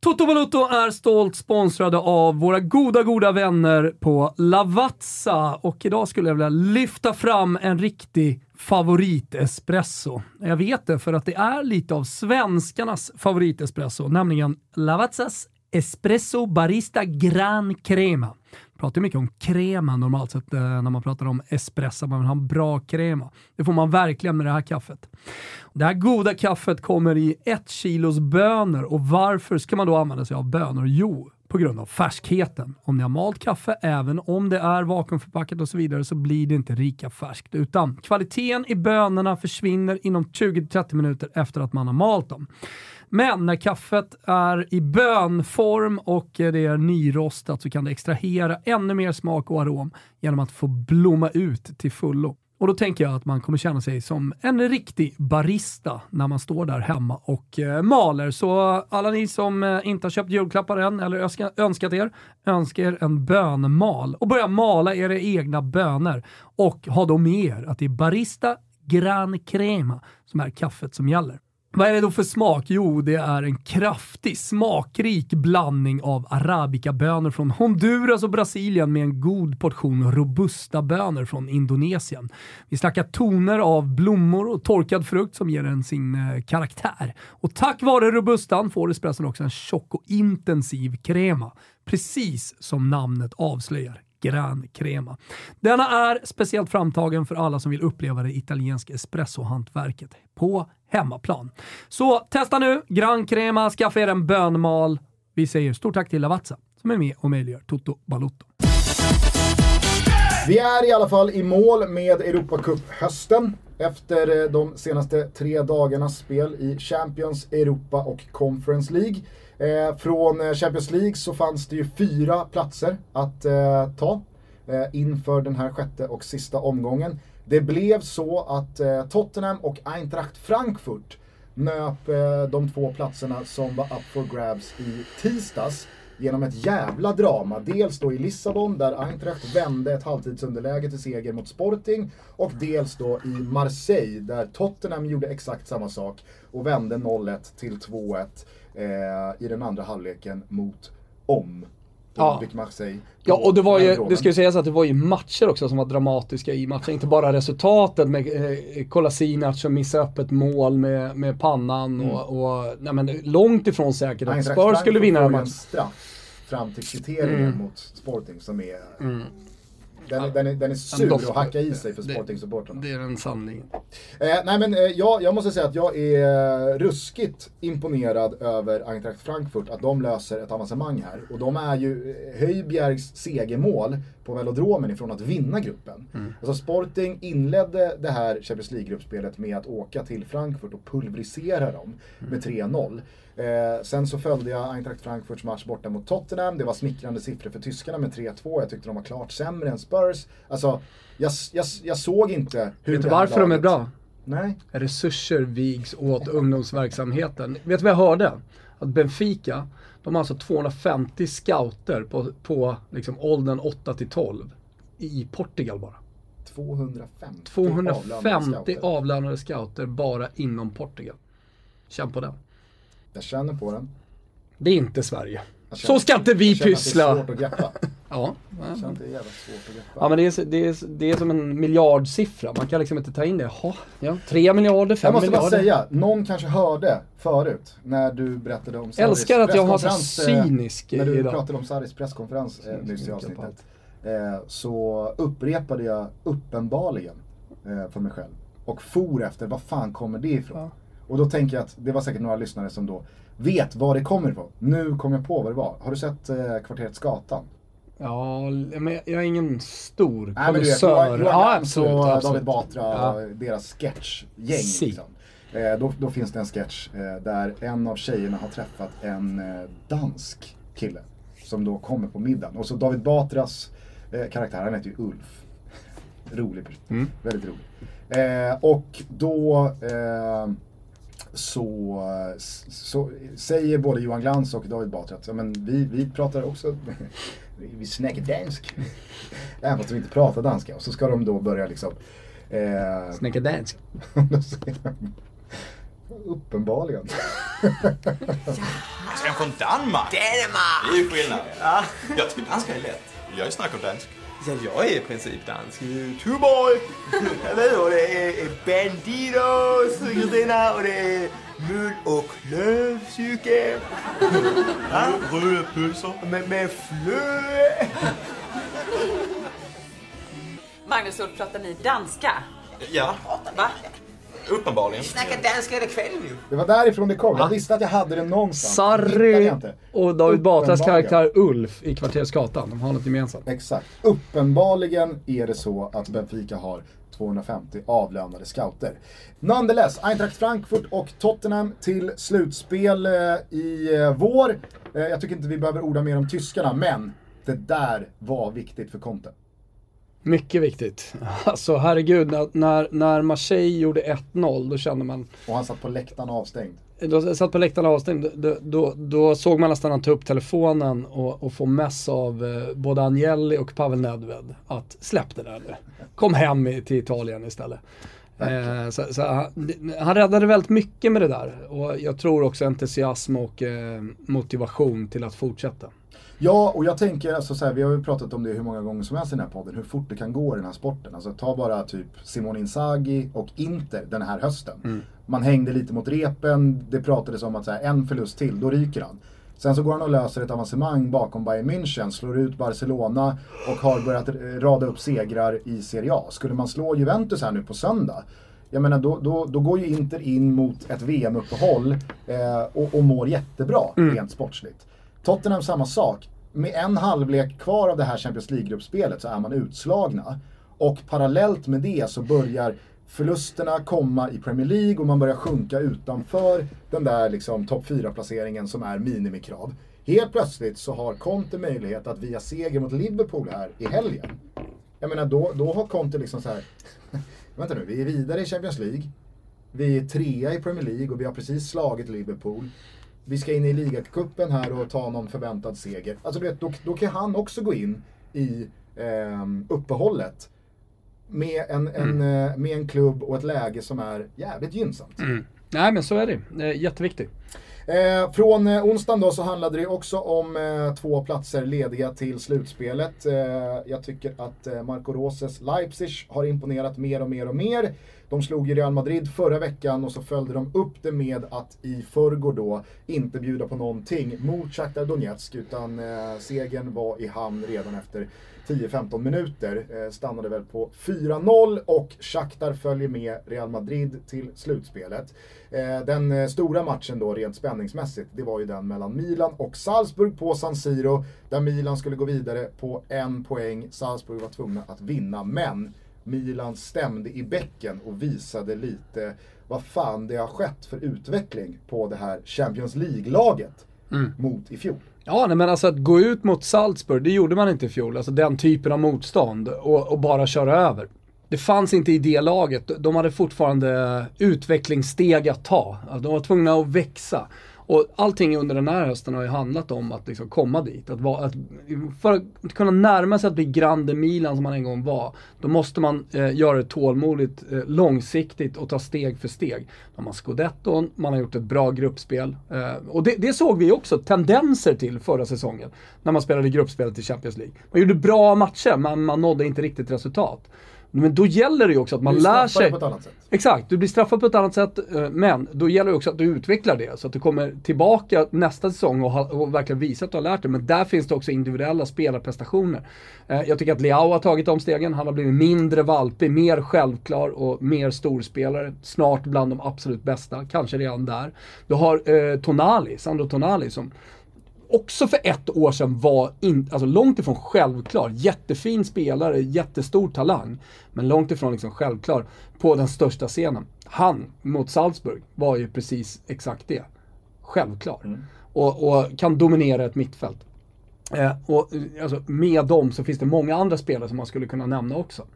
Toto Balotto är stolt sponsrade av våra goda, goda vänner på Lavazza och idag skulle jag vilja lyfta fram en riktig favoritespresso. Jag vet det för att det är lite av svenskarnas favoritespresso, nämligen Lavazzas Espresso Barista Gran Crema. Jag pratar mycket om crema normalt sett eh, när man pratar om espresso. Man vill ha en bra crema. Det får man verkligen med det här kaffet. Det här goda kaffet kommer i ett kilos bönor och varför ska man då använda sig av bönor? Jo, på grund av färskheten. Om ni har malt kaffe, även om det är vakuumförpackat och så vidare, så blir det inte lika färskt. Utan kvaliteten i bönorna försvinner inom 20-30 minuter efter att man har malt dem. Men när kaffet är i bönform och det är nyrostat så kan det extrahera ännu mer smak och arom genom att få blomma ut till fullo. Och då tänker jag att man kommer känna sig som en riktig barista när man står där hemma och eh, maler. Så alla ni som eh, inte har köpt julklappar än eller önska, önskat er, önskar er en bönmal och börja mala era egna bönor. Och ha då med er att det är Barista Gran Crema som är kaffet som gäller. Vad är det då för smak? Jo, det är en kraftig, smakrik blandning av arabica-bönor från Honduras och Brasilien med en god portion robusta bönor från Indonesien. Vi snackar toner av blommor och torkad frukt som ger den sin eh, karaktär. Och tack vare robustan får espresson också en tjock och intensiv krema. Precis som namnet avslöjar. Gran Crema. Denna är speciellt framtagen för alla som vill uppleva det italienska espressohantverket på hemmaplan. Så testa nu Gran Crema, skaffa er en bönmal. Vi säger stort tack till Lavazza som är med och möjliggör Toto Balotto. Vi är i alla fall i mål med Europacup-hösten efter eh, de senaste tre dagarnas spel i Champions, Europa och Conference League. Eh, från eh, Champions League så fanns det ju fyra platser att ta inför den här sjätte och sista omgången. Det blev så att eh, Tottenham och Eintracht Frankfurt nöp eh, de två platserna som var up for grabs i tisdags genom ett jävla drama. Dels då i Lissabon där Eintracht vände ett halvtidsunderläge till seger mot Sporting och dels då i Marseille där Tottenham gjorde exakt samma sak och vände 0-1 till 2-1 eh, i den andra halvleken mot om. Ja. Marseille. Ja, och det var ju, det ska ju sägas att det var ju matcher också som var dramatiska i matchen. Inte bara resultatet med eh, Kolasinac som missade upp ett mål med, med pannan Mm. och, och nej, men långt ifrån säkert att Spurs skulle vinna den matchen. fram till kvitteringen Mm. mot Sporting som är Den, är- den, är, den är sur doft- att hacka i sig för det- Sporting-supportrarna. Det är den sanningen. Eh, nej men eh, jag, jag måste säga att jag är eh, ruskigt imponerad över Eintracht Frankfurt, att de löser ett avancemang här. Och de är ju eh, Höjbjergs segermål på velodromen ifrån att vinna gruppen. Alltså Sporting inledde det här Champions League-gruppspelet med att åka till Frankfurt och pulverisera dem med 3-0. Eh, sen så följde jag Eintracht Frankfurts match borta mot Tottenham. Det var smickrande siffror för tyskarna med 3-2. Jag tyckte de var klart sämre än Spurs. Alltså, jag, jag, jag såg inte hur Vet du varför de är laget- bra? Nej. Resurser vigs åt ungdomsverksamheten. Vet du vad jag hörde? Att Benfica, de har alltså 250 scouter på, på liksom åldern 8 till 12 i Portugal bara. 250 avlönade 250 scouter. avlönade scouter bara inom Portugal. Känn på den. Jag känner på den. Det är inte Sverige. Så ska inte vi Det är pyssla. svårt att greppa. <laughs> Ja, Jag känner att det är jävligt svårt att greppa. ja men det är, det, är, det är som en miljardsiffra. Man kan liksom inte ta in det. Jaha, ja, 3 miljarder, 5 jag måste bara miljarder. säga, någon kanske hörde förut när du berättade om Sarris Älskar att jag har så eh, cynisk När du idag. pratade om Sarris presskonferens eh, nyss i avsnittet. Eh, så upprepade jag uppenbarligen eh, för mig själv. Och for efter, vad fan kommer det ifrån? Ja. Och då tänker jag att det var säkert några lyssnare som då vet var det kommer ifrån. Nu kom jag på vad det var. Har du sett eh, Kvarteret Skatan? Ja, men jag är ingen stor Nej men du vet, Johan Ja, absolut, och absolut. David Batra, Ja. deras sketchgäng. Si. Liksom. Eh, då, då finns det en sketch eh, där en av tjejerna har träffat en eh, dansk kille. Som då kommer på middagen. Och så David Batras eh, karaktär, han heter ju Ulf. <laughs> rolig. Mm. Väldigt rolig. Eh, och då eh, så, så säger både Johan Glans och David Batra att ja, men vi, vi pratar också, <laughs> vi snackar dansk. <laughs> Även fast vi inte pratar danska. Och så ska de då börja liksom eh, Snacka dansk. <laughs> Uppenbarligen. Ska han från Danmark? Danmark! Det är ju skillnad. Ja. Jag tycker danska är lätt. Jag snackar dansk. Ja, jag är i princip dansk. Tuborg! <laughs> Jag vet och det är Bandidos, Kristina, och det är mul och klövsyke. <laughs> Ja, Röda pölser. med, med flö. Magnus pratar ni danska? Ja, Va? Uppenbarligen. Snacka danska hela kvällen ju. Det var därifrån det kom. Jag visste att jag hade det någonstans. Sarri jag inte. och David Batras karaktär Ulf i Kvarteret Skatan. De har något gemensamt. Exakt. Uppenbarligen är det så att Benfica har 250 avlönade scouter. Nonetheless, Eintracht Frankfurt och Tottenham till slutspel eh, i eh, vår. Eh, jag tycker inte vi behöver orda mer om tyskarna, men det där var viktigt för Conte. Mycket viktigt. <laughs> Alltså herregud, när, när, Marseille gjorde 1-0 då kände man Och han satt på läktaren avstängd. Då satt på läktaren avstängd, då, då, då såg man nästan han ta upp telefonen och, och få mess av eh, både Agnelli och Pavel Nedved att släpp det där nu. Kom hem i, till Italien istället. Eh, så, så han, han räddade väldigt mycket med det där och jag tror också entusiasm och eh, motivation till att fortsätta. Ja, och jag tänker, alltså så här, vi har ju pratat om det hur många gånger som helst i den här podden, hur fort det kan gå i den här sporten. Alltså ta bara typ Simone Inzaghi och Inter den här hösten. Man hängde lite mot repen, det pratades om att så här, en förlust till, då ryker han. Sen så går han och löser ett avancemang bakom Bayern München, slår ut Barcelona och har börjat rada upp segrar i Serie A. Skulle man slå Juventus här nu på söndag, jag menar då, då, då går ju Inter in mot ett VM-uppehåll eh, och, och mår jättebra rent sportsligt. Tottenham samma sak. Med en halvlek kvar av det här Champions League-gruppspelet så är man utslagna. Och parallellt med det så börjar förlusterna komma i Premier League och man börjar sjunka utanför den där liksom topp 4-placeringen som är minimikrav. Helt plötsligt så har Conte möjlighet att via seger mot Liverpool här i helgen. Jag menar då, då har Conte liksom så här. <laughs> Vänta nu, vi är vidare i Champions League. Vi är trea i Premier League och vi har precis slagit Liverpool. Vi ska in i ligacupen här och ta någon förväntad seger. Alltså du vet, då, då kan han också gå in i ehm, uppehållet med en, en, eh, med en klubb och ett läge som är jävligt gynnsamt. Nej men så är det, eh, jätteviktigt. Eh, från eh, onsdagen då så handlade det också om eh, två platser lediga till slutspelet. Eh, jag tycker att eh, Marco Roses Leipzig har imponerat mer och mer och mer. De slog ju Real Madrid förra veckan och så följde de upp det med att i förrgår då inte bjuda på någonting mot Shakhtar Donetsk utan eh, segern var i hamn redan efter 10-15 minuter. Eh, stannade väl på 4-0 och Shakhtar följer med Real Madrid till slutspelet. Eh, den eh, stora matchen då rent spänningsmässigt, det var ju den mellan Milan och Salzburg på San Siro. Där Milan skulle gå vidare på en poäng. Salzburg var tvungna att vinna, men Milan stämde i bäcken och visade lite vad fan det har skett för utveckling på det här Champions League-laget mot i fjol. Ja, nej, men alltså att gå ut mot Salzburg, det gjorde man inte i fjol. Alltså den typen av motstånd och, och bara köra över. Det fanns inte i det laget. De hade fortfarande utvecklingssteg att ta. Alltså, de var tvungna att växa. Och allting under den här hösten har ju handlat om att liksom komma dit. Att vara, att, för att kunna närma sig att bli Grande Milan som man en gång var, då måste man eh, göra det tålmodigt, eh, långsiktigt och ta steg för steg. Då har scudetton, man har gjort ett bra gruppspel. Eh, och det, det såg vi också tendenser till förra säsongen, när man spelade gruppspelet i Champions League. Man gjorde bra matcher, men man nådde inte riktigt resultat. Men då gäller det ju också att man Du lär sig. på ett annat sätt. Exakt, du blir straffad på ett annat sätt. eh, Men då gäller det också att du utvecklar det. Så att du kommer tillbaka nästa säsong och, ha, och verkligen visa att du har lärt dig. Men där finns det också individuella spelarprestationer. Eh, Jag tycker att Leao har tagit de stegen. Han har blivit mindre valpig, mer självklar och mer storspelare. Snart bland de absolut bästa, kanske redan där. Du har eh, Tonali, Sandro Tonali som också för ett år sedan var in, alltså långt ifrån självklar. Jättefin spelare, jättestor talang. Men långt ifrån liksom självklar på den största scenen. Han mot Salzburg var ju precis exakt det. Självklar. Och, och kan dominera ett mittfält. Eh, och alltså, med dem så finns det många andra spelare som man skulle kunna nämna också.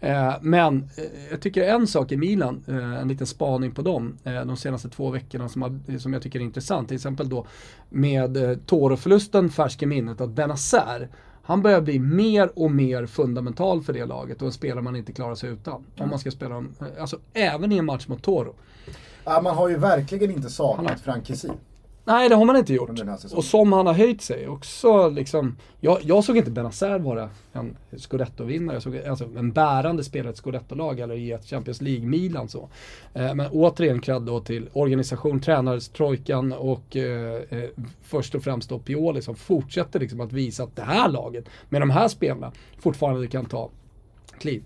Eh, men eh, jag tycker en sak i Milan, eh, en liten spaning på dem, eh, de senaste två veckorna som, har, som jag tycker är intressant. Till exempel då med eh, Toro-förlusten färsk i minnet, att Benazer han börjar bli mer och mer fundamental för det laget och en spelare man inte klarar sig utan. Om man ska spela dem, eh, alltså även i en match mot Toro. Ja, man har ju verkligen inte saknat Frank Kessie. Nej, det har man inte gjort. Och som han har höjt sig också liksom. Jag, jag såg inte Benazer vara en scudetto-vinnare. Jag såg alltså, en bärande spelare i ett scudetto-lag eller i ett Champions League-Milan så. Eh, men återigen cred då till organisation, tränarstrojkan och eh, eh, först och främst då Pioli som fortsätter liksom att visa att det här laget med de här spelarna fortfarande kan ta kliv.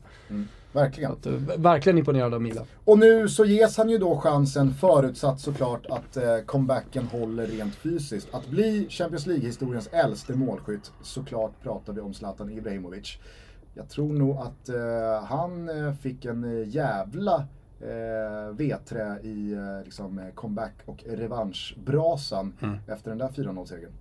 Verkligen. Att, eh, verkligen imponerad av Milan. Och nu så ges han ju då chansen, förutsatt såklart att eh, comebacken håller rent fysiskt, att bli Champions League-historiens äldste målskytt. Såklart pratar vi om Zlatan Ibrahimovic. Jag tror nog att eh, han eh, fick en eh, jävla eh, vedträ i eh, liksom, comeback och revanschbrasan efter den där 4-0-segern.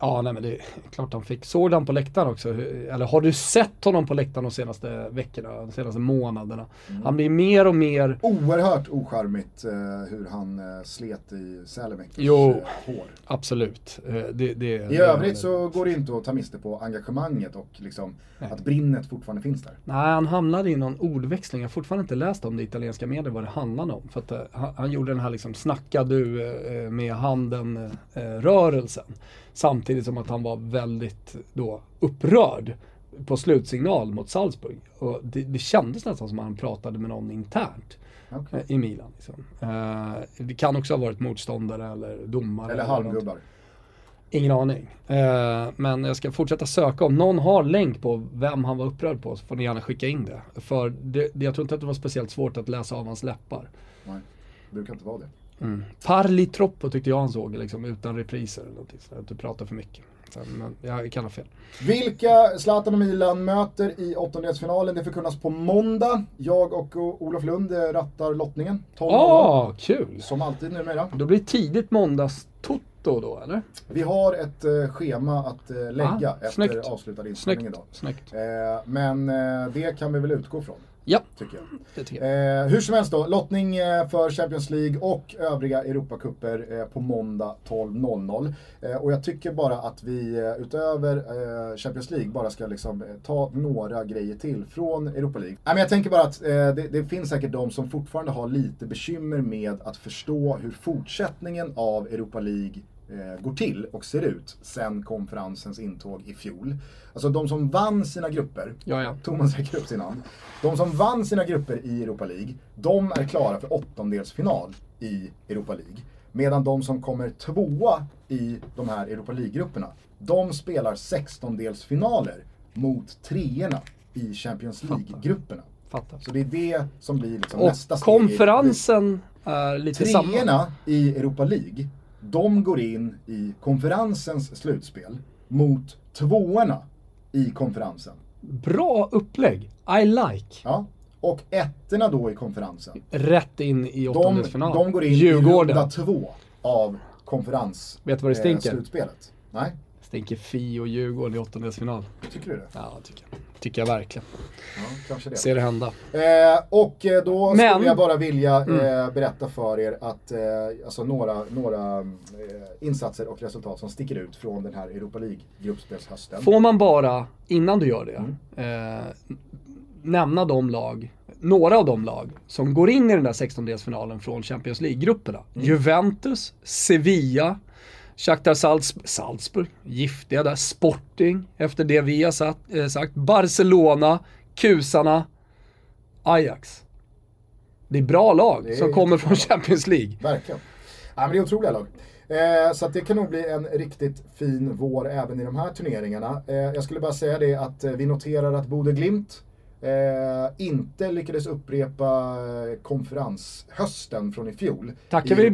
Ja, nej men det är klart han fick. Såg han på läktaren också? Eller har du sett honom på läktaren de senaste veckorna, de senaste månaderna? Han blir mer och mer Oerhört ocharmigt eh, hur han eh, slet i Sälemäkis Jo. eh, hår. Absolut. Eh, Det, det, I övrigt så går det inte att ta miste på engagemanget och liksom att brinnet fortfarande finns där. Nej, han hamnade i någon ordväxling. Jag har fortfarande inte läst om det i italienska medier vad det handlade om. För att eh, han, han gjorde den här liksom snacka du eh, med handen eh, rörelsen. Samtidigt som att han var väldigt då upprörd på slutsignal mot Salzburg. Och det, det kändes nästan som att han pratade med någon internt. Okej. eh, I Milan. Liksom. Eh, det kan också ha varit motståndare eller domare. Eller halvgubbar. Ingen aning. Eh, men jag ska fortsätta söka. Om någon har länk på vem han var upprörd på så får ni gärna skicka in det. För det, det, jag tror inte att det var speciellt svårt att läsa av hans läppar. Nej, det brukar inte vara det. Parli troppo tyckte jag han såg liksom, utan repriser eller någonting. Så att du pratar för mycket. Så, men jag kan ha fel. Vilka Zlatan och Milan möter i åttondelsfinalen, det förkunnas på måndag. Jag och Olof Lund rattar lottningen. 12 Åh, kul! Som alltid numera. Då blir tidigt måndags Toto då, eller? Vi har ett eh, schema att eh, lägga Ah, efter snyggt. avslutad inspelning idag. Snyggt. Eh, men eh, det kan vi väl utgå från. Ja, Tycker jag. det tycker jag. Eh, hur som helst då, lottning eh, för Champions League och övriga Europacuper eh, på måndag 12.00. Eh, och jag tycker bara att vi eh, utöver eh, Champions League bara ska liksom, ta några grejer till från Europa League. Nej, men jag tänker bara att det, det finns säkert de som fortfarande har lite bekymmer med att förstå hur fortsättningen av Europa League eh, går till och ser ut sen konferensens intåg i fjol. Alltså de som vann sina grupper, Ja, ja. Thomas räcker upp sin hand. De som vann sina grupper i Europa League, de är klara för åttondelsfinal i Europa League. Medan de som kommer tvåa i de här Europa League-grupperna, de spelar 16-delsfinaler mot treorna i Champions League-grupperna. Så det är det som blir liksom Och nästa steg. League. konferensen är lite samma. Treorna i Europa League, de går in i konferensens slutspel mot tvåorna i konferensen. Bra upplägg. I like. Ja. Och ettorna då i konferensen, Rätt in i de, åttondelsfinalen. de går in Djurgården. i runda två av konferens Vet du vad det eh, stinker? slutspelet. Nej, Stinker Fi och Djurgården i åttondelsfinal. tycker du det? Ja, tycker jag. Tycker jag verkligen. Ja, kanske det. Ser det hända. Eh, och eh, då Men- skulle jag bara vilja eh, Mm. berätta för er att eh, alltså några, några eh, insatser och resultat som sticker ut från den här Europa League-gruppspelshösten. Får man bara, innan du gör det, Mm. eh, nämna de lag, några av de lag som går in i den där 16-delsfinalen från Champions League-grupperna. Mm. Juventus, Sevilla, Shakhtar Salz, Salzburg, giftiga där, Sporting, efter det vi har satt, eh, sagt, Barcelona, Kusarna, Ajax. Det är bra lag är som kommer från. Champions League. Verkligen. Ja, men det är otroliga lag. Eh, så det kan nog bli en riktigt fin vår även i de här turneringarna. Eh, jag skulle bara säga det att eh, vi noterar att Bode Glimt eh, inte lyckades upprepa eh, konferenshösten från i fjol. Tackar vi.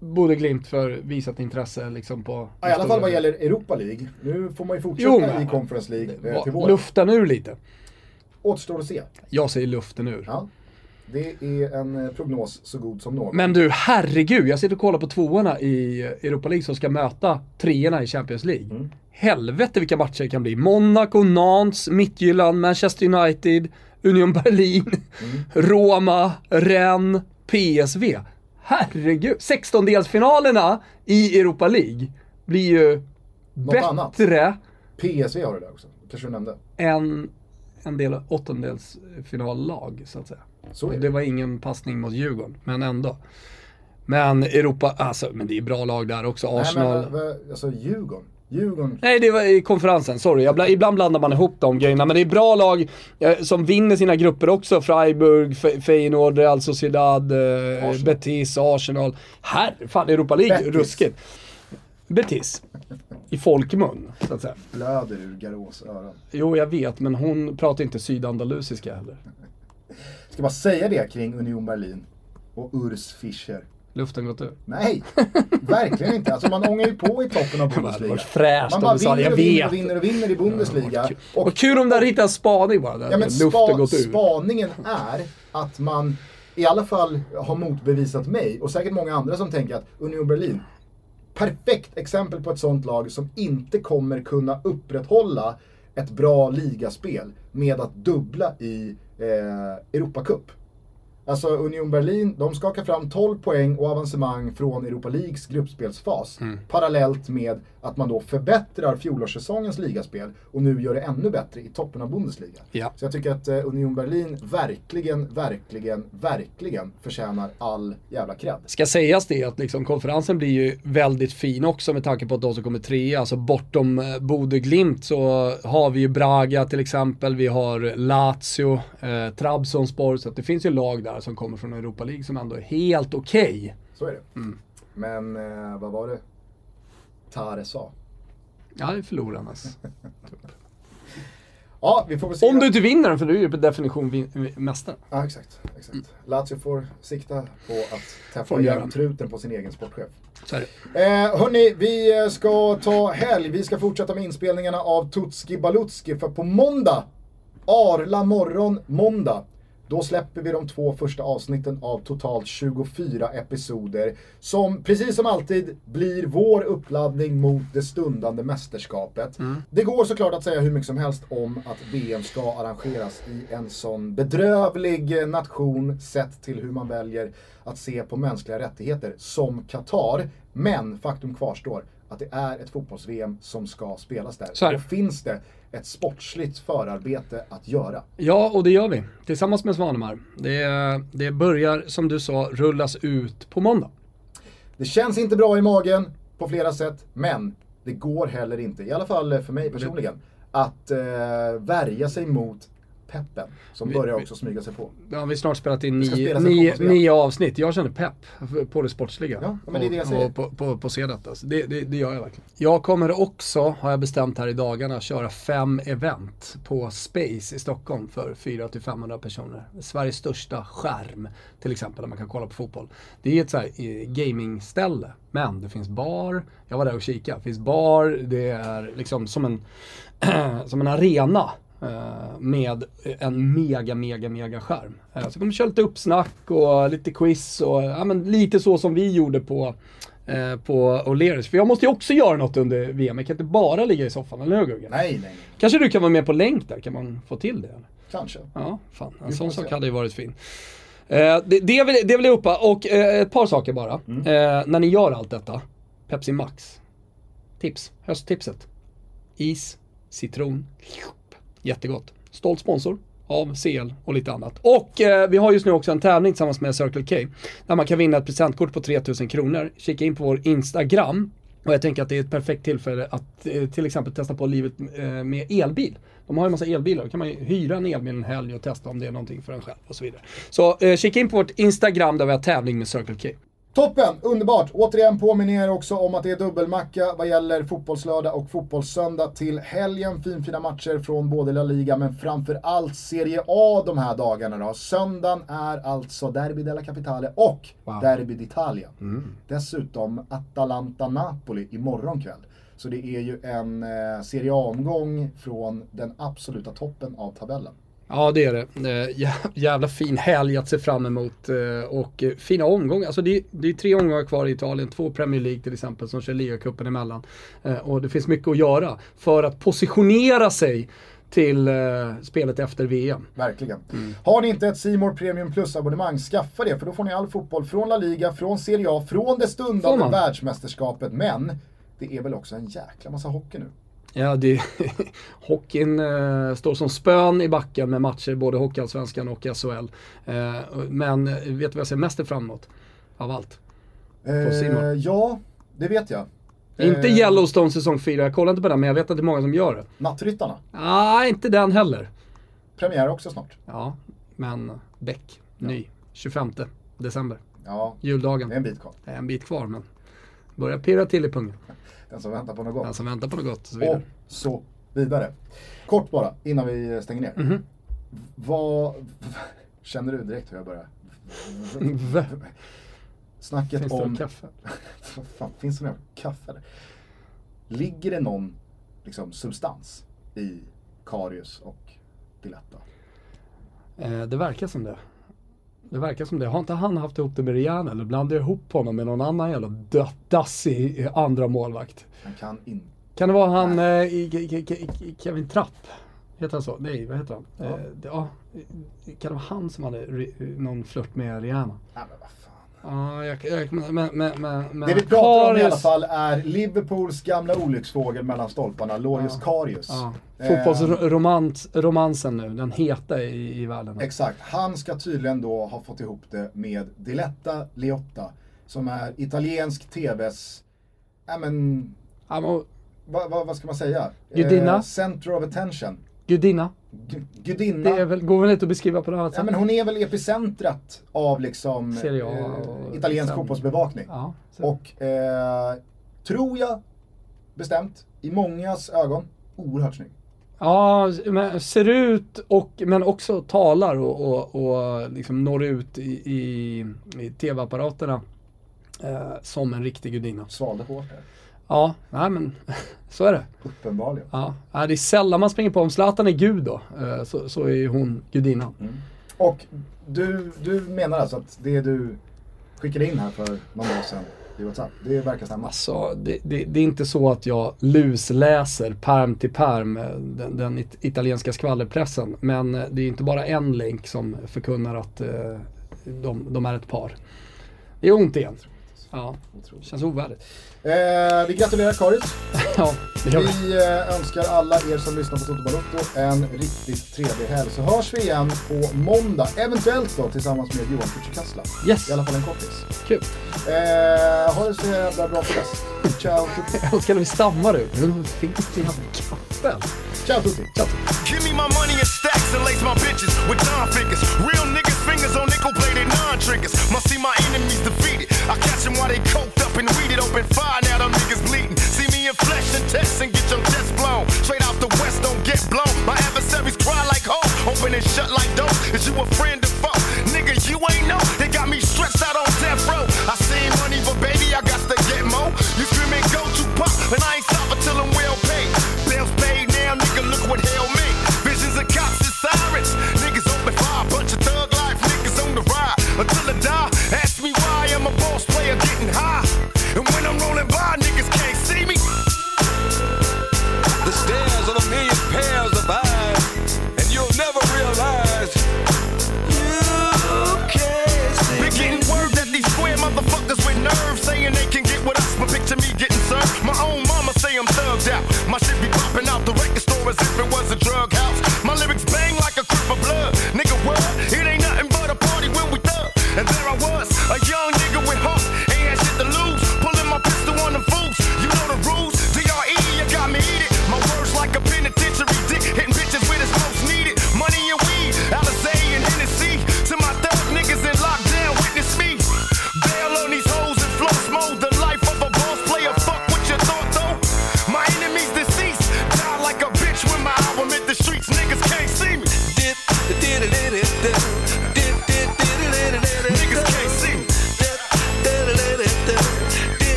Bode Glimt för visat intresse liksom på... Ja, I alla fall vad gäller Europa League. Nu får man ju fortsätta Jo, men- i Conference League eh, till våren. Luften ur lite. Återstår att se. Jag säger luften ur. Ja. Det är en eh, prognos så god som någon. Men du, herregud. Jag sitter och kollar på tvåorna i Europa League som ska möta treorna i Champions League. Mm. Helvete vilka matcher det kan bli. Monaco, Nantes, Midtjylland, Manchester United, Union Berlin, Mm. <laughs> Roma, Rennes, PSV. Herregud. 16-delsfinalerna i Europa League blir ju Något annat. bättre PSV har du där också. Kanske du nämnde. än en del åttondelsfinallag så att säga. Så det det. var ingen passning mot Djurgården, men ändå. Men Europa, alltså, men det är bra lag där också. Nej Arsenal. men vad- alltså Djurgården. Djurgården. Nej, det var i konferensen, sorry. Jag bla, ibland blandar man ihop de grejerna. Men det är bra lag eh, som vinner sina grupper också. Freiburg, Fe Feyenoord, Real Sociedad, eh, Arsenal. Betis, Arsenal. Här, fan Europa League, Betis. ruskigt. Betis. I folkmun, så att säga. Blöder ur Garås öron. Jo, jag vet, men hon pratar inte sydandalusiska heller. Ska bara säga det kring Union Berlin och Urs Fischer. Luften gått ur. Nej, verkligen inte. Alltså man ångar ju på i toppen av <laughs> Bundesliga. fräscht Man bara du sa vinner jag och vinner och vinner och vinner i Bundesliga. Och kul om där hittar en spaning bara. Där Ja, men luften spa, gått ur. spaningen är att man i alla fall har motbevisat mig och säkert många andra som tänker att Union Berlin, perfekt exempel på ett sånt lag som inte kommer kunna upprätthålla ett bra ligaspel med att dubbla i eh, Europacup. Alltså Union Berlin, de skakar fram 12 poäng och avancemang från Europa Leagues gruppspelsfas. Mm. Parallellt med att man då förbättrar fjolårssäsongens ligaspel och nu gör det ännu bättre i toppen av Bundesliga. Ja. Så jag tycker att eh, Union Berlin verkligen, verkligen, verkligen förtjänar all jävla cred. Ska sägas det att liksom konferensen blir ju väldigt fin också med tanke på att de som kommer trea, alltså bortom eh, Bode Glimt så har vi ju Braga till exempel, vi har Lazio, eh, Trabzonspor, så det finns ju lag där som kommer från Europa League som ändå är helt okej. Så är det. Mm. Men eh, vad var det Tare sa? Ja, det är förlorarnas. <laughs> Ja, vi får se. Om du inte vinner den, för du är ju per definition mästare. Ja, exakt. exakt. Lazio får sikta på att täppa igen truten på sin egen sportchef. Så är det. Eh, hörni, vi eh, ska ta helg. Vi ska fortsätta med inspelningarna av Tutski Balutski. För på måndag, Arla morgon måndag, Då släpper vi de två första avsnitten av totalt 24 episoder. Som precis som alltid blir vår uppladdning mot det stundande mästerskapet. Det går såklart att säga hur mycket som helst om att VM ska arrangeras i en sån bedrövlig nation sett till hur man väljer att se på mänskliga rättigheter som Qatar. Men faktum kvarstår att det är ett fotbolls-VM som ska spelas där. Så. Då finns det ett sportsligt förarbete att göra. Ja, och det gör vi. Tillsammans med Svanemar. Det, det börjar, som du sa, rullas ut på måndag. Det känns inte bra i magen på flera sätt, men det går heller inte, i alla fall för mig personligen, att eh, värja sig mot peppen som Vi- börjar vi- också smyga sig på. Ja, vi har snart spelat in nio, nio, nio avsnitt. Jag känner pepp på det sportsliga. Ja, men det är det jag säger. Och på, på, på se detta. Så det, det, det gör jag verkligen. Jag kommer också, har jag bestämt här i dagarna, köra fem event på Space i Stockholm för 400-500 personer. Sveriges största skärm till exempel, där man kan kolla på fotboll. Det är ett så här eh, gamingställe, men det finns bar, jag var där och kikade, det finns bar, det är liksom som en, <clears throat> som en arena med en mega, mega, mega skärm. Eh, Så kommer vi köra lite uppsnack och lite quiz och ja, men lite så som vi gjorde på eh, på O'Learys. För jag måste ju också göra något under VM. Jag kan inte bara ligga i soffan, eller hur Guggen? Nej, nej. Kanske du kan vara med på länk där, kan man få till det? Eller? Kanske. Ja, fan. En sån sak hade ju varit fin. Eh, det, det, vill, det vill jag uppa och eh, ett par saker bara. Mm. Eh, när ni gör allt detta, Pepsi Max. Tips, hösttipset. Is, citron, jättegott. Stolt sponsor av CL och lite annat. Och eh, vi har just nu också en tävling tillsammans med Circle K. Där man kan vinna ett presentkort på 3000 kronor. Kika in på vår Instagram. Och jag tänker att det är ett perfekt tillfälle att eh, till exempel testa på livet eh, med elbil. De har ju en massa elbilar, då kan man ju hyra en elbil en helg och testa om det är någonting för en själv och så vidare. Så eh, kika in på vårt Instagram där vi har tävling med Circle K. Toppen, underbart. Återigen påminner er också om att det är dubbelmacka vad gäller fotbollslördag och fotbollssöndag till helgen. Finfina matcher från både La Liga men framför allt Serie A de här dagarna då. Söndagen är alltså Derby della Capitale och Wow. Derby d'Italia. Dessutom Atalanta-Napoli imorgon kväll. Så det är ju en eh, Serie A-omgång från den absoluta toppen av tabellen. Ja det är det. Eh, jä- jävla fin helg att se fram emot eh, och eh, fina omgångar. Alltså det, det är tre omgångar kvar i Italien, två Premier League till exempel som kör ligacupen emellan. Och det finns mycket att göra för att positionera sig till eh, spelet efter VM. Verkligen. Har ni inte ett Simor Premium Plus-abonnemang, skaffa det för då får ni all fotboll från La Liga, från Serie A, från det stundande världsmästerskapet. Men det är väl också en jäkla massa hockey nu. Ja, det, <laughs> hockeyn eh, står som spön i backen med matcher både Hockeyallsvenskan och SHL. Eh, men eh, vet du vad jag ser mest fram emot? Av allt? Eh, ja, det vet jag. Inte Eh, Yellowstone säsong 4, jag kollar inte på den men jag vet att det är många som gör det. Nattryttarna. Nej, inte den heller. Premiär också snart. Ja, men Beck, ny, 25 december. Ja, Juldagen. det är en bit kvar. Det är en bit kvar men börjar pirra till i pungen. Den som väntar på något gott. Den som väntar på något gott så vidare. Och så vidare. Kort bara, innan vi stänger ner. Mhm. Vad... <laughs> Känner du direkt hur jag börjar? <laughs> Snacket Finns det om... någon kaffe? <laughs> Vad fan, finns det någon kaffe? Ligger det någon liksom, substans i Karius och Diletta? Eh, det verkar som det. Det verkar som det. Har inte han haft ihop det med Rihanna eller blandar jag ihop honom med någon annan jävla dassig eh, andra målvakt? Han kan inte... Kan det vara han eh, Kevin Trapp? Heter han så? Nej, vad heter han? Ja. Eh, det- ja. Kan det vara han som hade någon flört med Rihanna? Nej men vad fan. Ja, jag, jag, men, men, men, Det vi pratar om i Karius- alla fall är Liverpools gamla olycksfågel mellan stolparna, Lorius Ja. Karius. Ja. Eh, Fotbollsromansen nu, den heta i, i världen. Exakt. Han ska tydligen då ha fått ihop det med Diletta Leotta. Som är italiensk TVs, ja men, vad, vad, vad ska man säga? Gudinna? Eh, center of attention. Gudinna. Gu- Gudinna. Det är väl, går väl inte att beskriva på något annat Ja sätt? men hon är väl epicentrat av liksom Serie A eh, italiensk sen- fotbollsbevakning. Ja. Och eh, tror jag bestämt, i mångas ögon, oerhört snygg. Ja, men ser ut och, men också talar och, och, och liksom når ut i, i, i tv-apparaterna eh, som en riktig gudinna. Svalde hårt där. Ja, nej men <laughs> så är det. Uppenbarligen. Ja, det är sällan man springer på, om Zlatan är gud då, eh, så, så är ju hon gudinnan. Mm. Och du, du menar alltså att det du skickade in här för någon dag sedan i WhatsApp, det verkar stämma? Alltså, det, det, det är inte så att jag lusläser perm till perm eh, den, den it italienska skvallerpressen. Men eh, det är inte bara en länk som förkunnar att eh, de, de är ett par. Det är ont igen. Ja, känns ovärdigt. Eh, vi gratulerar Karis. <laughs> ja, det gör vi. Vi eh, önskar alla er som lyssnar på Toto Balotto en riktigt trevlig helg. Så hörs vi igen på måndag, eventuellt då tillsammans med Johan Kücükasla. Yes. I alla fall en kompis. Kul. Eh, ha det så jävla bra till dess. Ciao tutti. Jag älskar när vi stammar ut. Men finns det jävla kaffe? Ciao tutti. Ciao. Give me my money in stacks and lace my bitches with Don figures. Real niggas fingers on nickel plated non triggers. Must see my enemies defeated. I catch them while they coked up and weeded open fire. Now them niggas bleeding. See me in flesh and test and get your chest blown. Straight out the west, don't get blown. My adversaries cry like hoes. Open and shut like doors. Is you a friend or foe? Nigga, you ain't know. They got me stretched out on death row. I